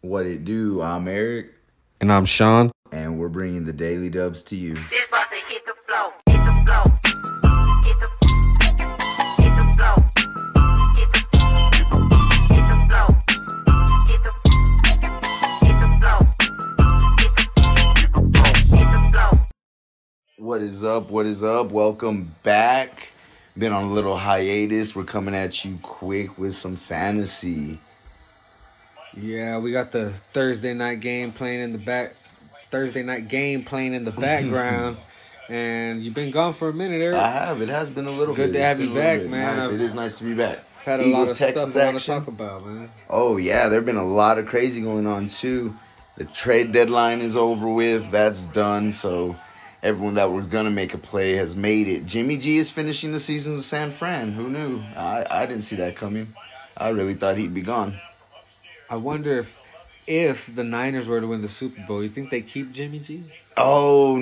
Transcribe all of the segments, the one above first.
What it do? I'm Eric, And I'm Sean. and we're bringing the daily dubs to you. This about to hit the flow. Hit the flow. Hit the hit the flow. Hit the hit the flow. Hit the hit the flow. Hit the hit the flow. What is up? What is up? Welcome back. Been on a little hiatus. We're coming at you quick with some fantasy. Yeah, we got the Thursday night game playing in the back. Thursday night game playing in the background. and you've been gone for a minute, Eric. I have. It has been a little bit. good bit. to have you back, man. Nice. It is nice to be back. Had a Eagles lot of Texans stuff I to action. talk about, man. Oh yeah, there've been a lot of crazy going on too. The trade deadline is over with. That's done. So everyone that was gonna make a play has made it. Jimmy G is finishing the season with San Fran. Who knew? I, I didn't see that coming. I really thought he'd be gone. I wonder if if the Niners were to win the Super Bowl, you think they keep Jimmy G? Oh,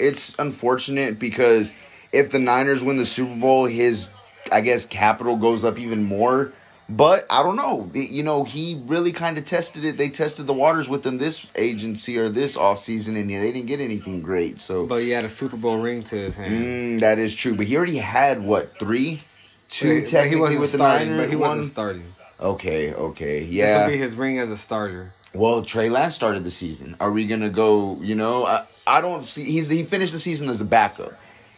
it's unfortunate because if the Niners win the Super Bowl, his, I guess, capital goes up even more. But I don't know. You know, he really kind of tested it. They tested the waters with him this agency or this offseason, and they didn't get anything great. So But he had a Super Bowl ring to his hand. mm, that is true. But he already had, what, three? Two But he- but technically wasn't with the starting, Niners? But he one? wasn't starting. Okay, okay. This Yeah. will be his ring as a starter. Well, Trey Lance started the season. Are we gonna go? You know, I, I don't see. He's he finished the season as a backup.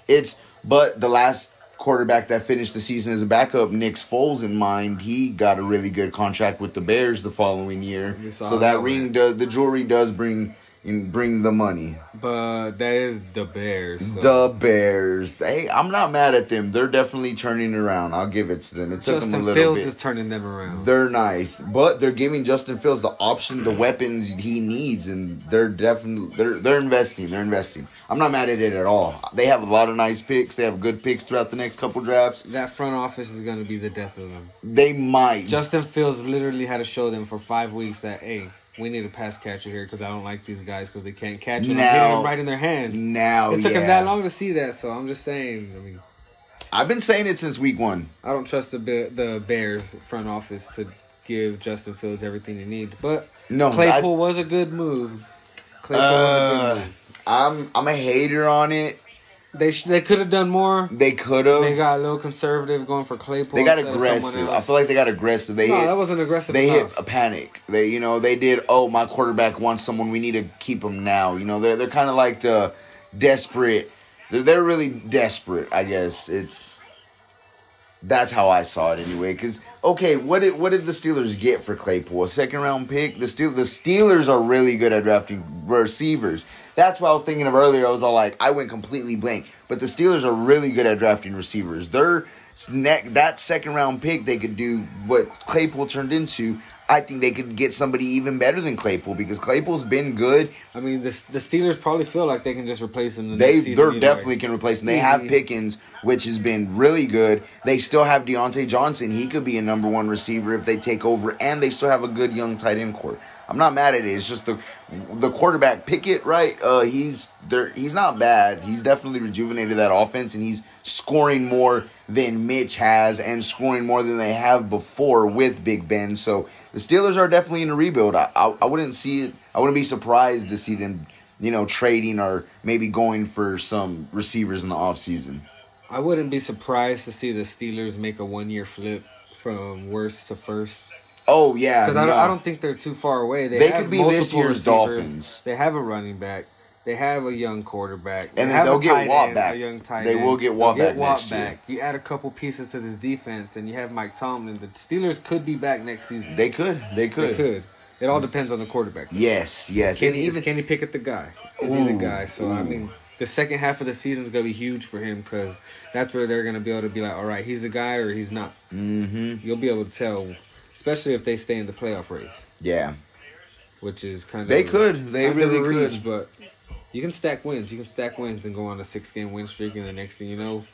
It's but the last quarterback that finished the season as a backup, Nick Foles in mind, he got a really good contract with the Bears the following year. So that that ring does the jewelry does bring in bring the money. But that is the Bears. So. The Bears. Hey, I'm not mad at them. They're definitely turning around. I'll give it to them. It took them a Justin little Fields bit. is turning them around. They're nice, but they're giving Justin Fields the option, the weapons he needs, and they're definitely they're they're investing. They're investing. I'm not mad at it at all. They have a lot of nice picks. They have good picks throughout the next couple drafts. that front office is going to be the death of them. They might. Justin Fields literally had to show them for five weeks that, hey, we need a pass catcher here because I don't like these guys because they can't catch it. I'm Now- hitting them right in their hands. now. it took yeah. him that long to see that, so I'm just saying. I mean, I've been saying it since week one. I don't trust the the Bears front office to give Justin Fields everything he needs. But No, Claypool was a good move. Claypool was a Uh, good move. I'm I'm a hater on it. They sh- they could have done more. They could have. They got a little conservative going for Claypool. They got instead of someone aggressive. I feel like they got aggressive. They no, hit. that wasn't aggressive they enough. hit a panic. They, you know, they did. Oh, my quarterback wants someone. We need to keep him now. You know, they're they're kind of like the desperate. They're they're really desperate. I guess it's. That's how I saw it anyway. Because okay, what did what did the Steelers get for Claypool? A second round pick. The Steel the Steelers are really good at drafting receivers. That's what I was thinking of earlier. I was all like, I went completely blank. But the Steelers are really good at drafting receivers. Their neck that second round pick, they could do what Claypool turned into. I think they could get somebody even better than Claypool because Claypool's been good. I mean, the the Steelers probably feel like they can just replace him. The They season they're definitely can replace him. They have. Pickens, which has been really good. They still have Diontae Johnson. He could be a number one receiver if they take over, and they still have a good young tight end core. I'm not mad at it. It's just the the quarterback Pickett, right? Uh, he's there. He's not bad. He's definitely rejuvenated that offense, and he's scoring more than Mitch has, and scoring more than they have before with Big Ben. So the Steelers are definitely in a rebuild. I I, I wouldn't see it. I wouldn't be surprised to see them you know, trading or maybe going for some receivers in the offseason. I wouldn't be surprised to see the Steelers make a one year flip from worst to first. Oh yeah, Because I, don't. I don't think they're too far away. They, They could be this year's receivers. Dolphins. They have a running back. They have a young quarterback. They And then they'll get Watt end, back. A young tight They end. will get They'll Watt back next year. You add a couple pieces to this defense, and you have Mike Tomlin. The Steelers could be back next season. They could. They could. They could. It all depends on the quarterback. Yes, yes. Can And he, even is Kenny Pickett the guy? Is he the guy? So I mean, the second half of the season is gonna be huge for him because that's where they're gonna be able to be like, all right, he's the guy or he's not. mm-hmm. You'll be able to tell, especially if they stay in the playoff race, Yeah. which is kind of They could. They really reach, could. But you can stack wins. You can stack wins and go on a six game win streak, and the next thing you know,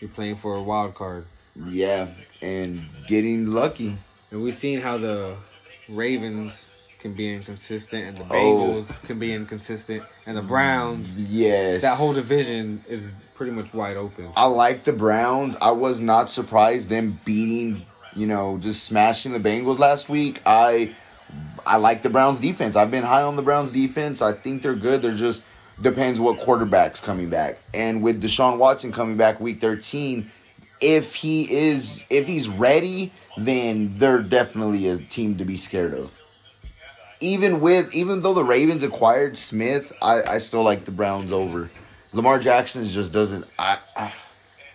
you're playing for a wild card. Yeah. And getting lucky. And we've seen how the Ravens can be inconsistent, and the Oh. Bengals can be inconsistent, and the Browns. Yes. that whole division is pretty much wide open. I like the Browns. I was not surprised them beating, you know, just smashing the Bengals last week. I I like the Browns defense. I've been high on the Browns defense. I think they're good. They're just depends what quarterback's coming back. And with Deshaun Watson coming back week 13, if he is if he's ready, then they're definitely a team to be scared of. Even with even though the Ravens acquired Smith, I, I still like the Browns over. Lamar Jackson just doesn't I, I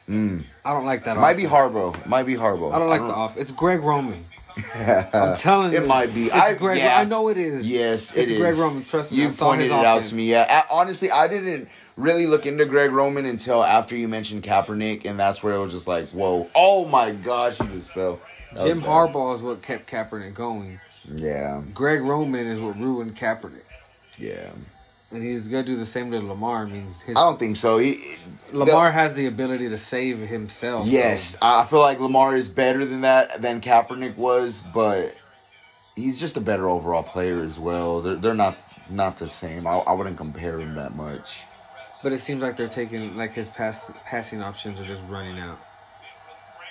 mm. I don't like that. might be offense. Harbaugh. Might be Harbaugh. I don't like the off. It's Greg Roman. I'm telling you, It might be. I- Greg. yeah. I know it is. Yes, it's it Greg is. Roman. Trust me, You I saw pointed his it out to me. Yeah, I, honestly, I didn't really look into Greg Roman until after you mentioned Kaepernick, and that's where it was just like, whoa, oh my gosh, he just fell. That Jim. Harbaugh is what kept Kaepernick going. Yeah, Greg Roman is what ruined Kaepernick, yeah. And he's gonna do the same to Lamar. I mean, his, I don't think so. He, Lamar has the ability to save himself. so- Yes, I feel like Lamar is better than that than Kaepernick was, but he's just a better overall player as well. They're they're not not the same. I, I wouldn't compare him that much. but it seems like they're taking like his pass passing options are just running out.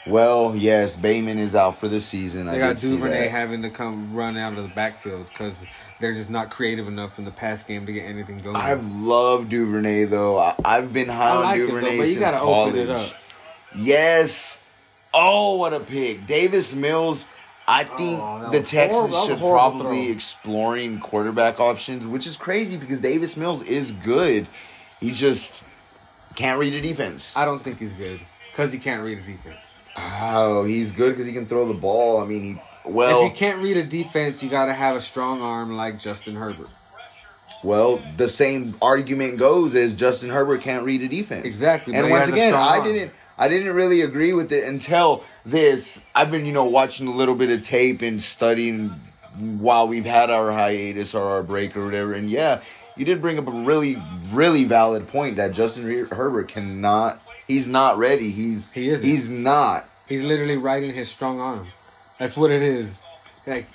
Well, yes, Bateman is out for the season. They I got Duvernay having to come run out of the backfield because they're just not creative enough in the pass game to get anything going. I've loved Duvernay though. I, I've been high on like him, though, Duvernay since college. it. Yes. Oh, what a pick, Davis Mills. I oh, think Oh, the Texans horrible. That was a should probably throw. exploring quarterback options, which is crazy because Davis Mills is good. He just can't read a defense. I don't think he's good because he can't read a defense. Oh, he's good because he can throw the ball. I mean, he well. if you can't read a defense, you got to have a strong arm like Justin Herbert. Well, the same argument goes as Justin Herbert can't read a defense. Exactly, And once again, I arm. didn't I didn't really agree with it until this. I've been, you know, watching a little bit of tape and studying while we've had our hiatus or our break or whatever. And yeah, you did bring up a really, really valid point that Justin Herbert cannot. He's not ready. He's He isn't. He's not. He's literally riding his strong arm. That's what it is. Like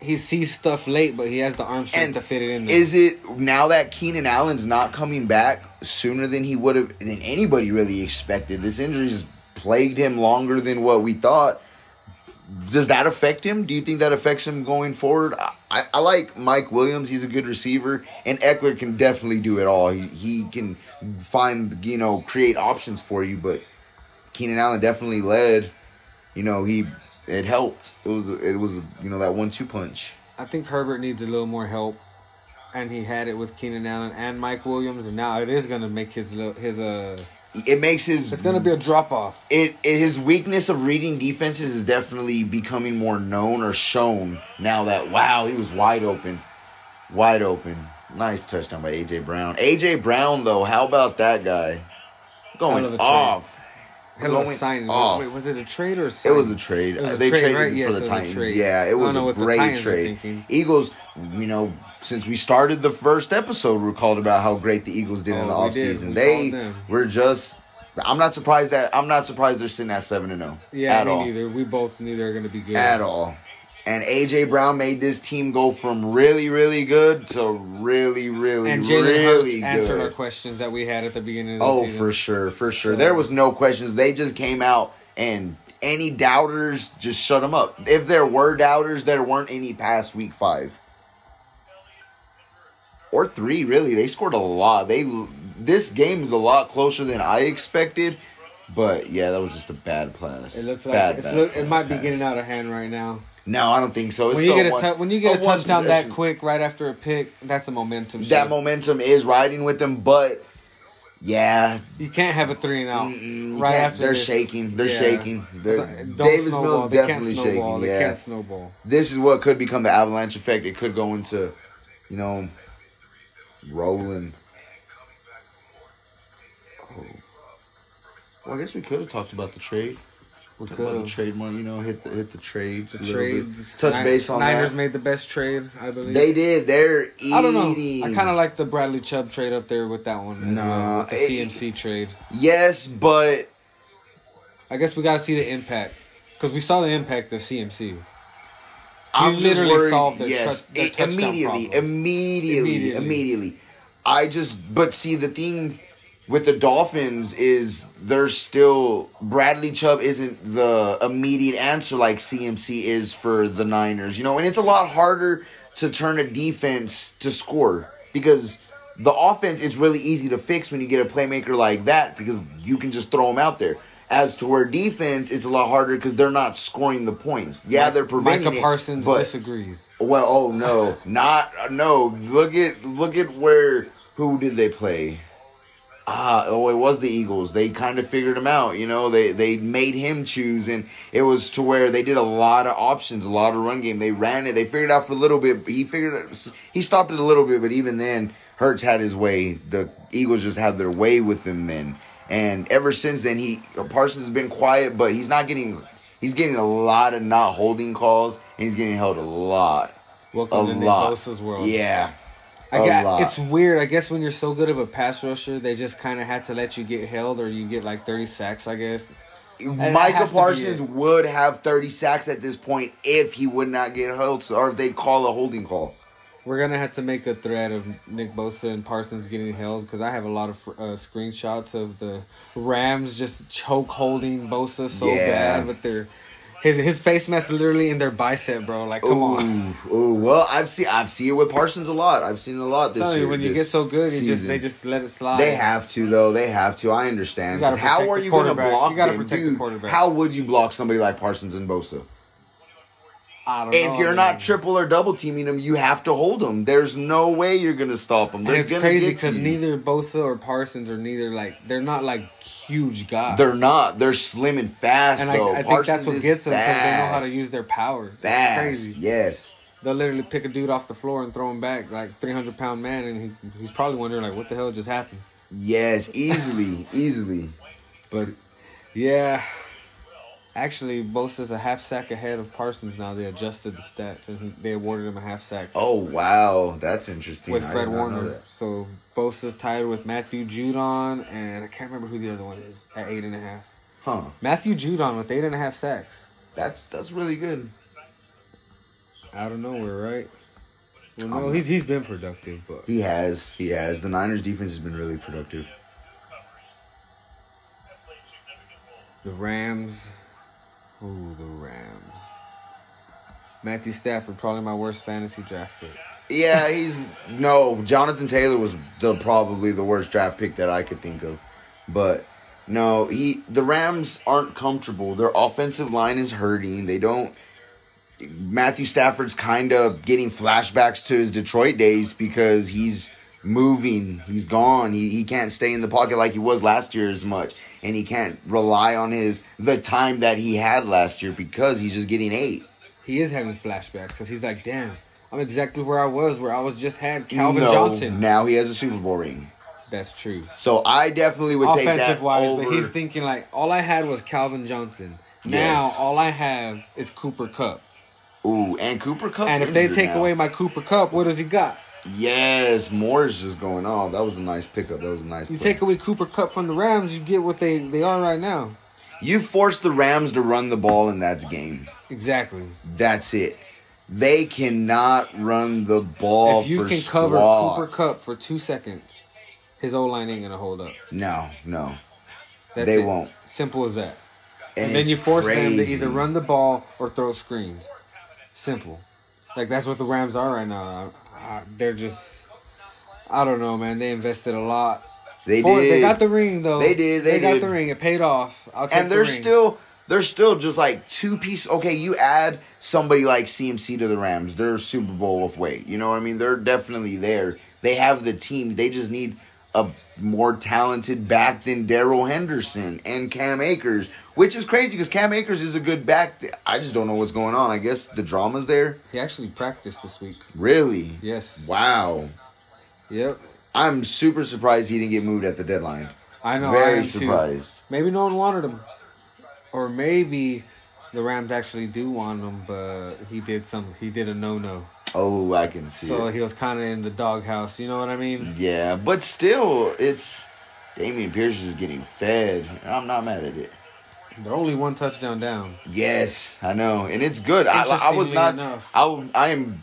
he sees stuff late, but he has the arm strength And to fit it in there. Is it now that Keenan Allen's not coming back sooner than he would have than anybody really expected? This injury's plagued him longer than what we thought. Does that affect him? Do you think that affects him going forward? I, I, I like Mike Williams. He's a good receiver, and Ekeler can definitely do it all. He he can find you know create options for you, but Keenan Allen definitely led. You know he it helped. It was it was you know that one two punch. I think Herbert needs a little more help, and he had it with Keenan Allen and Mike Williams, and now it is gonna make his his uh. It makes his It's gonna be a drop off. it, it his weakness of reading defenses is definitely becoming more known or shown now that wow he was wide open wide open nice touchdown by aj brown aj brown though how about that guy Hell going of off Hell of a signing. off. Wait, was it a trade or a it was a trade. Was a they trade, traded right? for Yes, the Titans. Yeah, it was a great trade. Eagles, you know, since we started the first episode, we called about how great the Eagles did in the Oh, offseason. They were just. I'm not surprised that I'm not surprised they're sitting at seven and zero. Yeah, at me all. neither. We both knew they were gonna be good. at all. And AJ Brown made this team go from really, really good to really, really, And Jalen really Hurts answered our questions that we had at the beginning of the Oh, season. for sure, for sure. So- There was no questions. They just came out and any doubters just shut them up. If there were doubters, there weren't any past week five or three. Really, they scored a lot. They this game is a lot closer than I expected. But yeah, that was just a bad pass. It looks bad, like it's bad look, it might be pass. getting out of hand right now. No, I don't think so. It's When you get a one- when you get a touchdown that quick right after a pick, that's a momentum. that momentum is riding with them, but yeah, You can't have a three and out right after. they're this. shaking. They're Yeah. shaking. They're, like, Davis. Mills can't definitely shaking. They Yeah, can't snowball. this is what could become the avalanche effect. It could go into, you know, rolling. Oh. Well, I guess we could have talked about the trade. We Talk about could the have. trade money, you know, hit the hit the trades. The a little bit. trades. Touch Ni- base on Niners that. made the best trade, I believe. They did. They're eating. I don't know. I kind of like the Bradley Chubb trade up there with that one. As Nah, well, with the it- CMC trade. Yes, but I guess we got to see the impact because we saw the impact of CMC. I'm literally worried- solved their yes, their it- immediately, immediately, Immediately. immediately, I just, but see, the thing with the Dolphins is there's still Bradley Chubb isn't the immediate answer like CMC is for the Niners, you know, and it's a lot harder to turn a defense to score because the offense is really easy to fix when you get a playmaker like that because you can just throw them out there. As to where defense, it's a lot harder because they're not scoring the points. Yeah, they're preventing Micah it, Parsons but- disagrees. well, oh no, not no. Look at look at where who did they play? Ah, oh, it was the Eagles. They kind of figured him out. You know, they they made him choose, and it was to where they did a lot of options, a lot of run game. They ran it. They figured it out for a little bit. But he figured it. He stopped it a little bit, but even then, Hurts had his way. The Eagles just had their way with him then, and ever since then, he Parsons has been quiet, but he's not getting. He's getting a lot of not holding calls, and he's getting held a lot. Welcome a to lot. Bosa's world. Yeah. I got, it's weird. I guess when you're so good of a pass rusher, they just kind of had to let you get held, or you get like 30 sacks. I guess. that Micah has to be Parsons would have 30 sacks at this point if he would not get held, or if they'd call a holding call. We're gonna have to make a thread of Nick Bosa and Parsons getting held because I have a lot of uh, screenshots of the Rams just choke holding Bosa so Yeah. bad with their his his face mask literally in their bicep, bro. Like, come on. Ooh, ooh, well, I've seen I've seen it with Parsons a lot. I've seen it a lot this you, year. when you get so good, you just they just let it slide. They have to though. They have to. I understand. You gotta 'Cause how are you going to block You gotta them, protect the quarterback. How would you block somebody like Parsons and Bosa? If know, you're man. not triple or double teaming them, you have to hold them. There's no way you're going to stop them. They're it's crazy because neither Bosa or Parsons are neither like they're not like huge guys. They're not. They're slim and fast and though. I, I think Parsons that's what gets them because they know how to use their power. Fast. crazy. Yes. They'll literally pick a dude off the floor and throw him back like three hundred pound man, and he, he's probably wondering like, what the hell just happened? Yes, easily, easily. But yeah, actually, Bosa's a half sack ahead of Parsons now. They adjusted the stats and he, they awarded him a half sack Oh wow, that's interesting. with I Fred did not know Warner. So Bosa's tied with Matthew Judon, and I can't remember who the other one is at eight and a half. Huh? Matthew Judon with eight and a half sacks. That's that's really good. Out of nowhere, right? Well, Um, no, he's he's been productive, but He has, he has. The Niners defense has been really productive. the Rams. Ooh, the Rams. Matthew Stafford, probably my worst fantasy draft pick. Yeah, he's no. Jonathan Taylor was the probably the worst draft pick that I could think of, but no, he. The Rams aren't comfortable. Their offensive line is hurting. They don't. Matthew Stafford's kind of getting flashbacks to his Detroit days because he's moving. He's gone. He, he can't stay in the pocket like he was last year as much. And he can't rely on his the time that he had last year because he's just getting eight. He is having flashbacks because he's like, damn, I'm exactly where I was, where I was just had Calvin No, Johnson. Now he has a Super Bowl ring. That's true. So I definitely would take that Offensive wise, over. but he's thinking like, all I had was Calvin Johnson. Now Yes. all I have is Cooper Kupp. Ooh, and Cooper Kupp. and if they take away my Cooper Kupp, what does he got? Yes, more is just going off. That was a nice pickup. That was a nice. You play. take away Cooper Kupp from the Rams, you get what they, they are right now. You force the Rams to run the ball, and that's game. Exactly. That's it. They cannot run the ball. if you can cover. Cooper Kupp for two seconds, his O line ain't gonna hold up. no, no, That's They it. won't. Simple as that. and, And, then you force them to either run the ball or throw screens. Simple. Like that's what the Rams are right now. Uh, they're just. I don't know, man. They invested a lot. They For- did. They got the ring though. They did, they got did. the ring. It paid off. I'll take and they're ring. still they're still just like two piece. Okay, you add somebody like CMC to the Rams, they're Super Bowl of weight. You know what I mean? They're definitely there. They have the team. They just need a more talented back than Darrell Henderson and Cam Akers, which is crazy because Cam Akers is a good back. I just don't know what's going on. I guess the drama's there. He actually practiced this week. Really? Yes. Wow. Yep. I'm super surprised he didn't get moved at the deadline. I know. I Very too. surprised. Maybe no one wanted him, or maybe the Rams actually do want him, but he did some. He did a no no, Oh, I can see so it. he was kind of in the doghouse. You know what I mean? Yeah, but still, it's Dameon Pierce is getting fed. I'm not mad at it. They're only one touchdown down. Yes, I know, and it's good. I, I was not. enough. I I am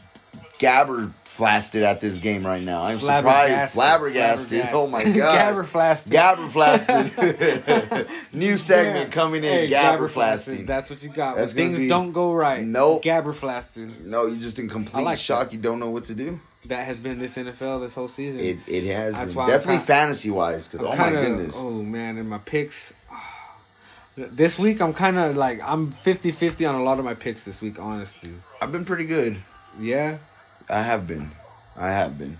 gabber flasted at this game right now. I'm surprised. Flabbergasted. Oh my god. Gabberflasted. Gabberflasted. New segment coming in. Hey, Gabberflasting. That's what you got. That's things be- don't go right. Nope. Gabberflasted. No, you're just in complete like shock. You don't know what to do. That has been this NFL this whole season. It it has definitely fantasy wise. Because oh my kinda- goodness, Oh man, in my picks. This week I'm kind of like I'm 50-50 on a lot of my picks this week, honestly. I've been pretty good. Yeah. I have been. I have been.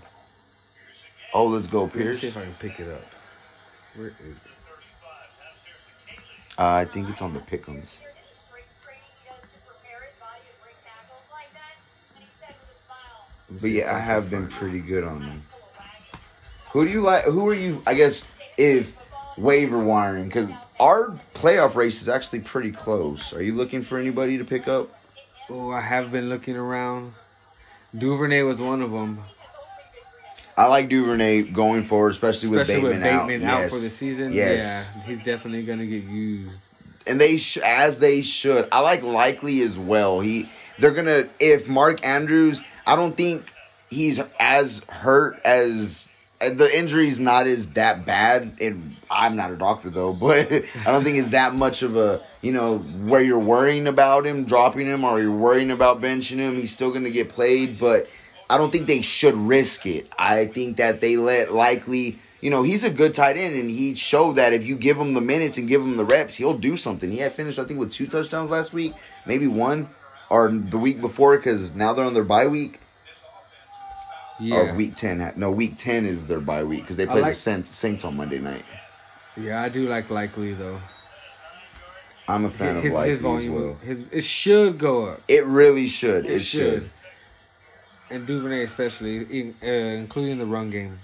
Oh, let's go, Pierce. see if I can pick it up. Where is it? Uh, I think it's on the pickums. But yeah, I have been pretty good on them. Who do you like? Who are you? I guess if waiver wiring because our playoff race is actually pretty close. Are you looking for anybody to pick up? Oh, I have been looking around. Duvernay was one of them, I like Duvernay going forward, especially with especially Bateman, with Bateman out, Yes. for the season. Yes, Yeah, he's definitely gonna get used. and they sh- as they should. I like Likely as well. He they're gonna if Mark Andrews. I don't think he's as hurt as the injury's not as that bad. And I'm not a doctor though, but I don't think it's that much of a you know where you're worrying about him dropping him or you're worrying about benching him. He's still gonna get played, but I don't think they should risk it. I think that they let Likely. You know, he's a good tight end, and he showed that if you give him the minutes and give him the reps, he'll do something. He had finished, I think, with two touchdowns last week, maybe one, or the week before, because now they're on their bye week. Yeah, Or week 10. No, week 10 is their bye week, because they play like- the Saints, Saints on Monday night. yeah, I do like likely though. I'm a fan his, of Likely his as well. his it should go up. It really should. It, It should. should. And Duvernay especially, in, uh, including the run game.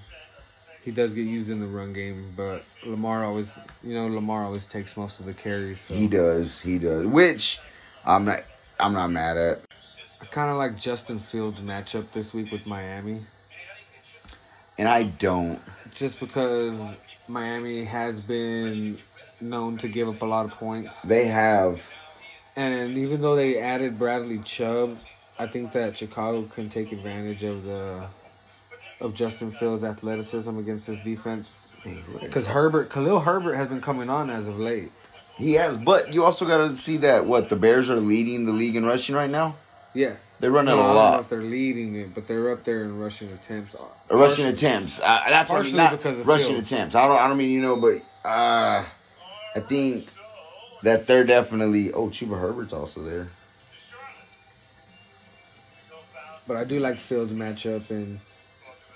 He does get used in the run game, but Lamar always, you know, Lamar always takes most of the carries. So. He does. He does. Which I'm not. I'm not mad at. I kind of like Justin Fields' matchup this week with Miami, And I don't. just because Miami has been known to give up a lot of points, They have. and even though they added Bradley Chubb, I think that Chicago can take advantage of the of Justin Fields' athleticism against this defense. Because Herbert, Khalil Herbert has been coming on as of late. He has, but you also got to see that what the Bears are leading the league in rushing right now. Yeah. They run it No, a I don't know lot. if they're leading it, but they're up there in rushing attempts. Uh, rushing attempts. Uh, that's Partially not because of rushing Fields. attempts. I don't. I don't mean you know, but uh, I think that they're definitely. Oh, Chuba Herbert's also there. But I do like Fields' matchup, and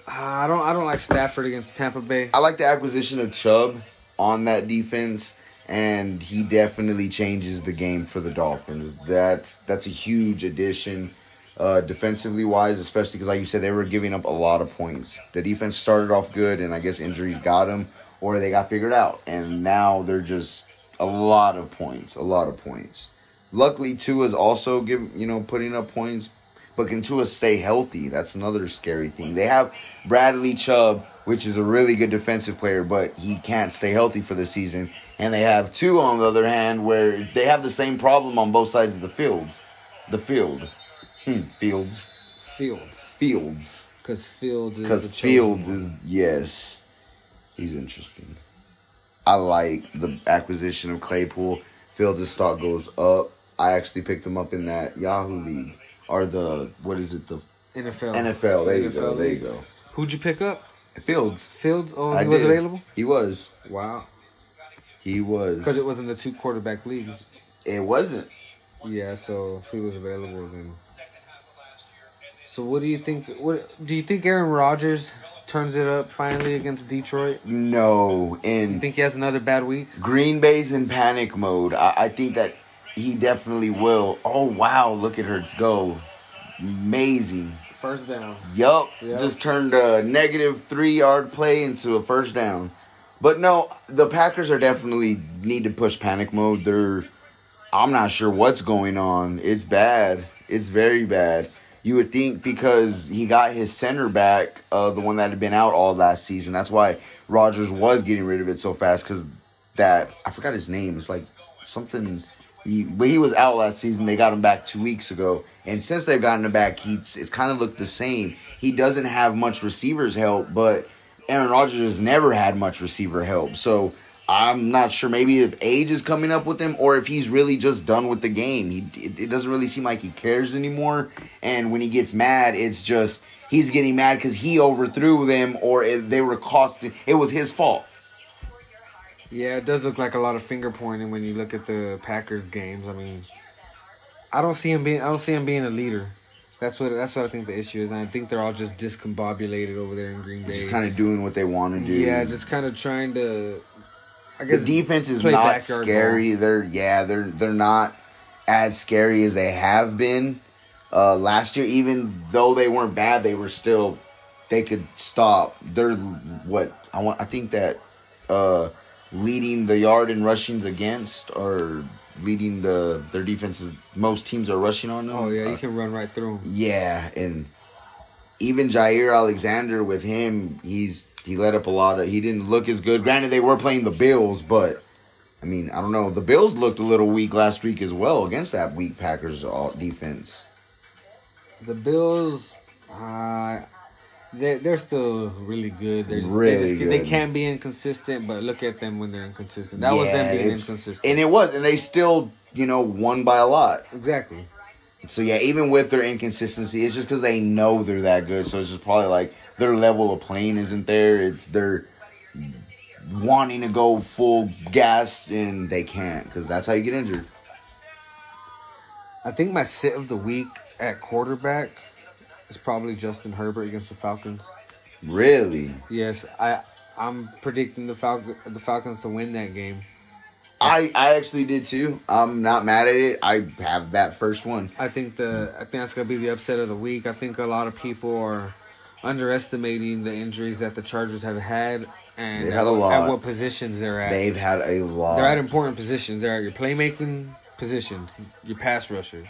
uh, I don't. I don't like Stafford against Tampa Bay. I like the acquisition of Chubb on that defense, and he definitely changes the game for the Dolphins. That's that's a huge addition, uh, defensively wise, especially because, like you said, they were giving up a lot of points. The defense started off good, and I guess injuries got them, or they got figured out, and now they're just a lot of points, a lot of points. Luckily, Tua's also give you know putting up points, but can Tua stay healthy? That's another scary thing. They have Bradley Chubb, which is a really good defensive player, but he can't stay healthy for the season. And they have Tua on the other hand, where they have the same problem on both sides of the fields. The field, hmm, fields, Fields, fields, because Fields is because Fields is yes, he's interesting. I like the acquisition of Claypool. Fields' stock goes up. I actually picked him up in that Yahoo league or the what is it the NFL. NFL. There you NFL go. There you league. go. Who'd you pick up? Fields. Fields. Oh, he I was did. available. He was. Wow. He was. Because it was in the two quarterback league. It wasn't. Yeah, so if he was available, then. So what do you think? What do you think? Aaron Rodgers turns it up finally against Detroit. No. and You In think he has another bad week? Green Bay's in panic mode. I, I think that he definitely will. Oh wow! Look at her go. Amazing. First down. Yup. Yep. Just turned a negative three yard play into a first down. But no, the Packers are definitely need to push panic mode. They're I'm not sure what's going on. It's bad. It's very bad. You would think because he got his center back, uh, the one that had been out all last season. That's why Rodgers was getting rid of it so fast. Because that I forgot his name. It's like something He, but he was out last season. They got him back two weeks ago, and since they've gotten him back, he's it's kind of looked the same. He doesn't have much receivers help, but Aaron Rodgers has never had much receiver help. So I'm not sure. Maybe if age is coming up with him, or if he's really just done with the game. He it, it doesn't really seem like he cares anymore. And when he gets mad, it's just he's getting mad because he overthrew them, or they were costing. It was his fault. Yeah, it does look like a lot of finger pointing when you look at the Packers games. I mean, I don't see him being. I don't see him being a leader. That's what. That's what I think the issue is. And I think they're all just discombobulated over there in Green Bay. Just kind of doing what they want to do. Yeah, just kind of trying to. I guess the defense is not scary. They're yeah, they're they're not as scary as they have been uh, last year. Even though they weren't bad, they were still they could stop. They're what I want. I think that uh, leading the yard in rushings against or leading the their defenses. Most teams are rushing on them. Oh yeah, you Uh, can run right through him. yeah, and even Jaire Alexander with him, he's he let up a lot of. He didn't look as good. Granted, they were playing the Bills, but I mean, I don't know. The Bills looked a little weak last week as well against that weak Packers defense. The Bills, uh, they they're still really good. They're just, Really they, just, they can be inconsistent, but look at them when they're inconsistent. That was them being inconsistent. and it was, and they still, you know, won by a lot. exactly. So yeah, even with their inconsistency, it's just because they know they're that good. So it's just probably like their level of playing isn't there. It's they're wanting to go full gas and they can't because that's how you get injured. I think my sit of the week at quarterback is probably Justin Herbert against the Falcons. Really, Yes, I I'm predicting the Falcon the Falcons to win that game. I I actually did too. I'm not mad at it. I have that first one. I think the I think that's gonna be the upset of the week. I think a lot of people are underestimating the injuries that the Chargers have had and They've at, had a what- at what positions they're at. They've had a lot. they're at important positions. They're at your playmaking positions, your pass rusher,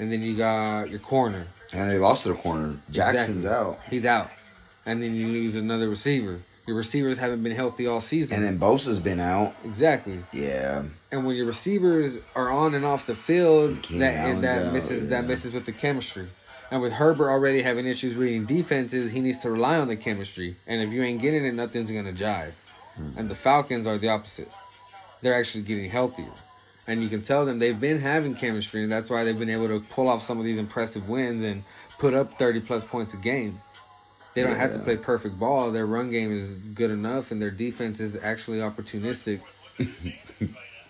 and then you got your corner. And they lost their corner. Jackson's Exactly. out, He's out, and then you lose another receiver. Your receivers haven't been healthy all season. and then Bosa's been out. exactly. Yeah, And when your receivers are on and off the field, that and that out, misses that yeah. messes with the chemistry. And with Herbert already having issues reading defenses, he needs to rely on the chemistry. And if you ain't getting it, nothing's gonna jive. Hmm. And the Falcons are the opposite. They're actually getting healthier. And you can tell them they've been having chemistry, and that's why they've been able to pull off some of these impressive wins and put up 30 plus points a game. They don't have to play perfect ball. Their run game is good enough, and their defense is actually opportunistic.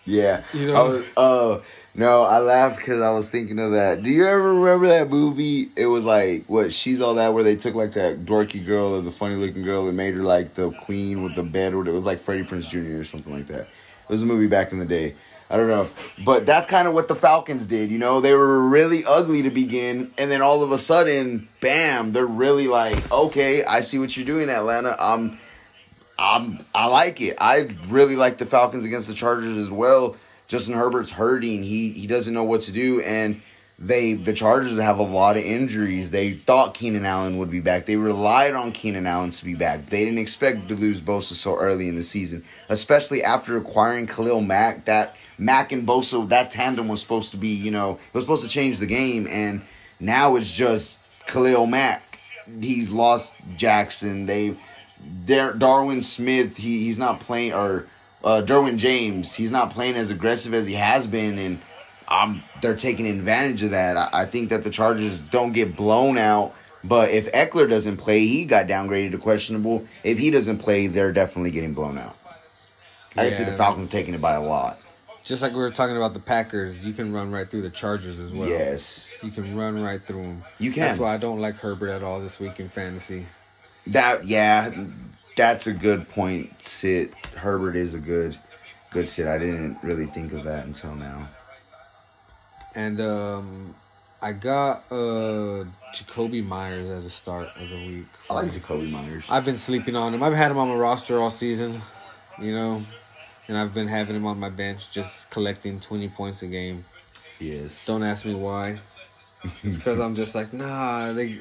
yeah. You know- I was, uh, no, I laughed because I was thinking of that. Do you ever remember that movie? It was like what she's all that where they took like that dorky girl or the funny looking girl and made her like the queen with the bed. Or it was like Freddie Prinze Jr. or something like that. It was a movie back in the day. I don't know, but that's kind of what the Falcons did. You know, they were really ugly to begin, and then all of a sudden, bam! They're really like, okay, I see what you're doing, Atlanta. I'm I'm I like it. I really like the Falcons against the Chargers as well. Justin Herbert's hurting. He he doesn't know what to do and they the Chargers have a lot of injuries. They thought Keenan Allen would be back. They relied on Keenan Allen to be back. They didn't expect to lose Bosa so early in the season, especially after acquiring Khalil Mack. That Mack and Bosa that tandem was supposed to be, you know, it was supposed to change the game and now it's just Khalil Mack. He's lost Jackson. They Dar- Darwin Smith, he, he's not playing, or uh, Derwin James, he's not playing as aggressive as he has been, and um, they're taking advantage of that. I, I think that the Chargers don't get blown out, but if Ekeler doesn't play, he got downgraded to questionable. If he doesn't play, they're definitely getting blown out. I see the Falcons taking it by a lot. Just like we were talking about the Packers, you can run right through the Chargers as well. Yes, You can run right through them. You can. That's why I don't like Herbert at all this week in fantasy. that yeah, that's a good point. Sit Herbert is a good, good sit. I didn't really think of that until now. And um, I got uh, Jakobi Meyers as a start of the week. I like Jakobi Meyers. I've been sleeping on him. I've had him on my roster all season, you know, and I've been having him on my bench, just collecting 20 points a game. yes. Don't ask me why. It's because I'm just like, nah, they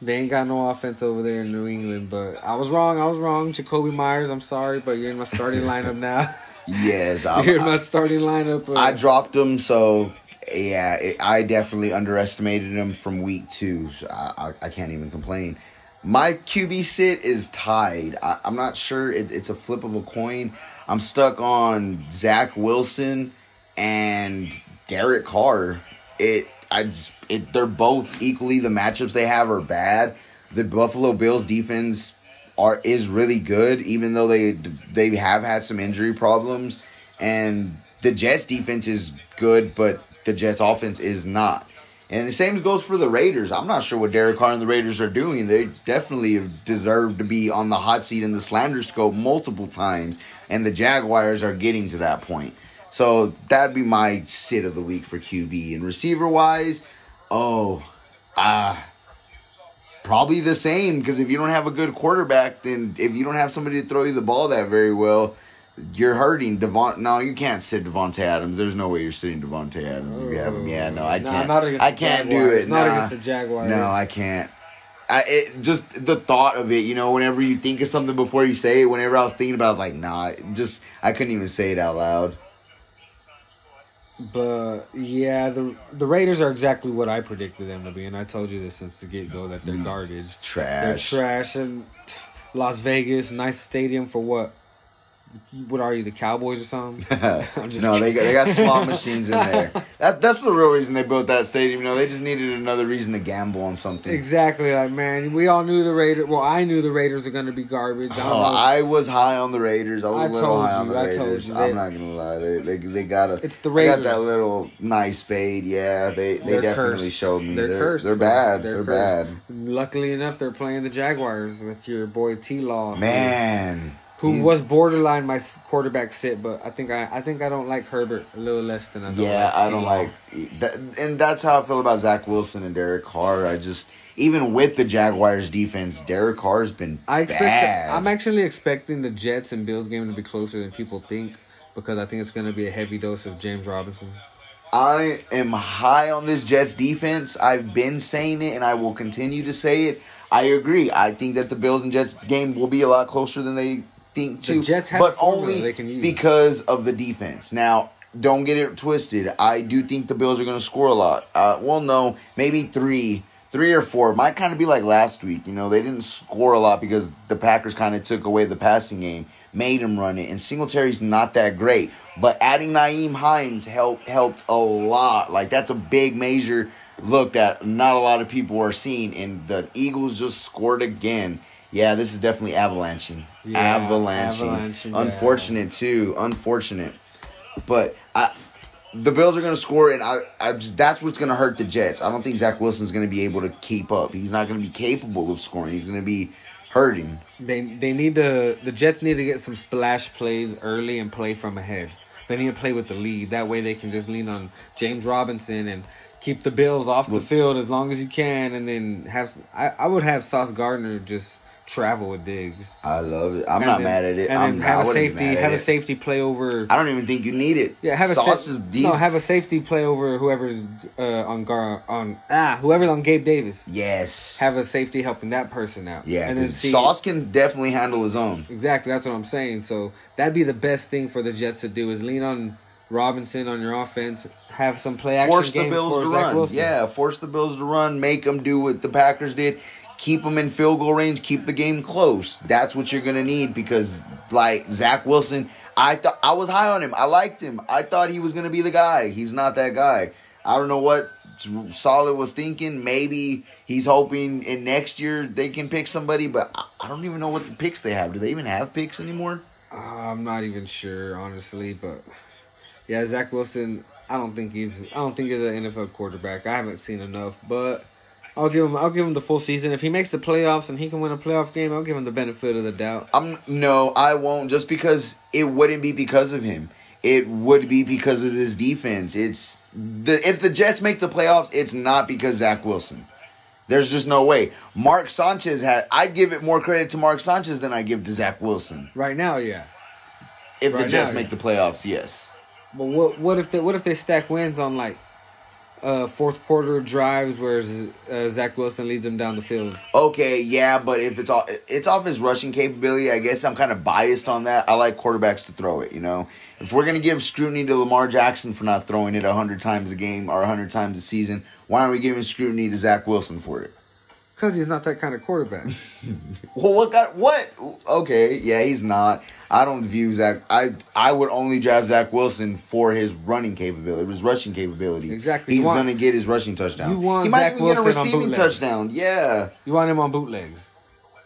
They ain't got no offense over there in New England, but I was wrong. I was wrong. Jakobi Meyers, I'm sorry, but you're in my starting lineup now. Yes, I, you're in my starting lineup. I dropped him, so yeah, it, I definitely underestimated him from week two. So I, I, I can't even complain. My QB sit is tied. I, I'm not sure. It, it's a flip of a coin. I'm stuck on Zach Wilson and Derek Carr. It I just it they're both equally the matchups they have are bad. The Buffalo Bills defense are is really good, even though they they have had some injury problems, and the Jets defense is good, but the Jets offense is not. And the same goes for the Raiders. I'm not sure what Derek Carr and the Raiders are doing. They definitely have deserved to be on the hot seat in the slander scope multiple times, and the Jaguars are getting to that point. So that'd be my sit of the week for QB. And receiver wise, oh, ah. probably the same because if you don't have a good quarterback, then if you don't have somebody to throw you the ball that very well, you're hurting Devon. No, you can't sit Davante Adams. There's no way you're sitting Davante Adams if you have him. Yeah, no, I can't. against I can't do it. Not Nah. against the Jaguars. No, I can't. I it just the thought of it, you know, whenever you think of something before you say it, whenever I was thinking about it, I was like, nah, just I couldn't even say it out loud. But yeah, the the Raiders are exactly what I predicted them to be, and I told you this since the get go that they're mm. garbage. They're Trash. trash and Las Vegas, nice stadium for what? What are you, the Cowboys or something? I'm just no, they got, they got slot machines in there. That that's the real reason they built that stadium. You know, they just needed another reason to gamble on something. Exactly, like man, we all knew the Raiders. Well, I knew the Raiders are going to be garbage. I Oh. I was high on the Raiders. I was I a little told high on you, the I Raiders. told you, I'm not gonna lie. They they, they got a. It's the They got that little nice fade. Yeah, they they They're definitely cursed. showed me. They're, They're cursed. They're bad. They're, cursed. bad. Luckily enough, they're playing the Jaguars with your boy T Law, Man, who he's- was borderline my quarterback sit, but I think I I think I don't like Herbert a little less than I don't Yeah, like I don't like that, and that's how I feel about Zach Wilson and Derek Carr. I just even with the Jaguars defense, Derek Carr's been I expect. bad. I'm actually expecting the Jets and Bills game to be closer than people think because I think it's going to be a heavy dose of James Robinson. I am high on this Jets defense. I've been saying it and I will continue to say it. I agree. I think that the Bills and Jets game will be a lot closer than they think The. Jets have but only they can use. because of the defense. Now, don't get it twisted. I do think the Bills are going to score a lot. Uh, well, no, maybe three, three or four. It might kind of be like last week. You know, they didn't score a lot because the Packers kind of took away the passing game, made them run it, and Singletary's not that great. But adding Nyheim Hines helped helped a lot. Like that's a big major look that not a lot of people are seeing. And the Eagles just scored again. Yeah, this is definitely avalanching. Yeah, avalanching. avalanching, yeah. Unfortunate too. Unfortunate. But I the Bills are going to score, and I, I just, that's what's going to hurt the Jets. I don't think Zach Wilson's going to be able to keep up. He's not going to be capable of scoring. He's going to be hurting. They they need to the Jets need to get some splash plays early and play from ahead. They need to play with the lead. That way they can just lean on James Robinson and keep the Bills off the field as long as you can, and then have I, I would have Sauce Gardner just travel with Diggs. I love it. I'm And not then- mad at it. And I'm, then I have a safety have a it. safety play over. I don't even think you need it. Yeah, have a Sauce sa- is deep. no have a safety play over whoever's uh, on Gar on ah whoever's on Gabe Davis. yes. Have a safety helping that person out. yeah, and then see Sauce can definitely handle his own. Exactly, that's what I'm saying. So that'd be the best thing for the Jets to do is lean on Robinson on your offense, have some play action Force the Bills for to Zach run. Wilson. Yeah, force the Bills to run. Make them do what the Packers did. Keep them in field goal range. Keep the game close. That's what you're gonna need because, like Zach Wilson, I thought I was high on him. I liked him. I thought he was gonna be the guy. He's not that guy. I don't know what Solid was thinking. Maybe he's hoping in next year they can pick somebody, but I- don't even know what the picks they have. Do they even have picks anymore? I'm not even sure honestly, but yeah, Zach Wilson. I don't think he's. I don't think he's an NFL quarterback. I haven't seen enough, but I'll give him. I'll give him the full season. If he makes the playoffs and he can win a playoff game, I'll give him the benefit of the doubt. I'm no, I won't. Just because it wouldn't be because of him. It would be because of his defense. It's the if the Jets make the playoffs, it's not because Zach Wilson. There's just no way. Mark Sanchez had. I'd give it more credit to Mark Sanchez than I give to Zach Wilson. Right now, yeah. If the Jets now, make yeah. the playoffs, yes. But what what if they what if they stack wins on like uh, fourth quarter drives where uh, Zach Wilson leads them down the field. Okay, yeah, but if it's all it's off his rushing capability, I guess I'm kind of biased on that. I like quarterbacks to throw it. You know, if we're gonna give scrutiny to Lamar Jackson for not throwing it hundred times a game or hundred times a season, why aren't we giving scrutiny to Zach Wilson for it? Because he's not that kind of quarterback. Well, what got what? Okay, yeah, he's not. I don't view Zach. I I would only draft Zach Wilson for his running capability, his rushing capability. Exactly. He's want- gonna get his rushing touchdown. you want he might Zach even get a receiving touchdown. Yeah. You want him on bootlegs.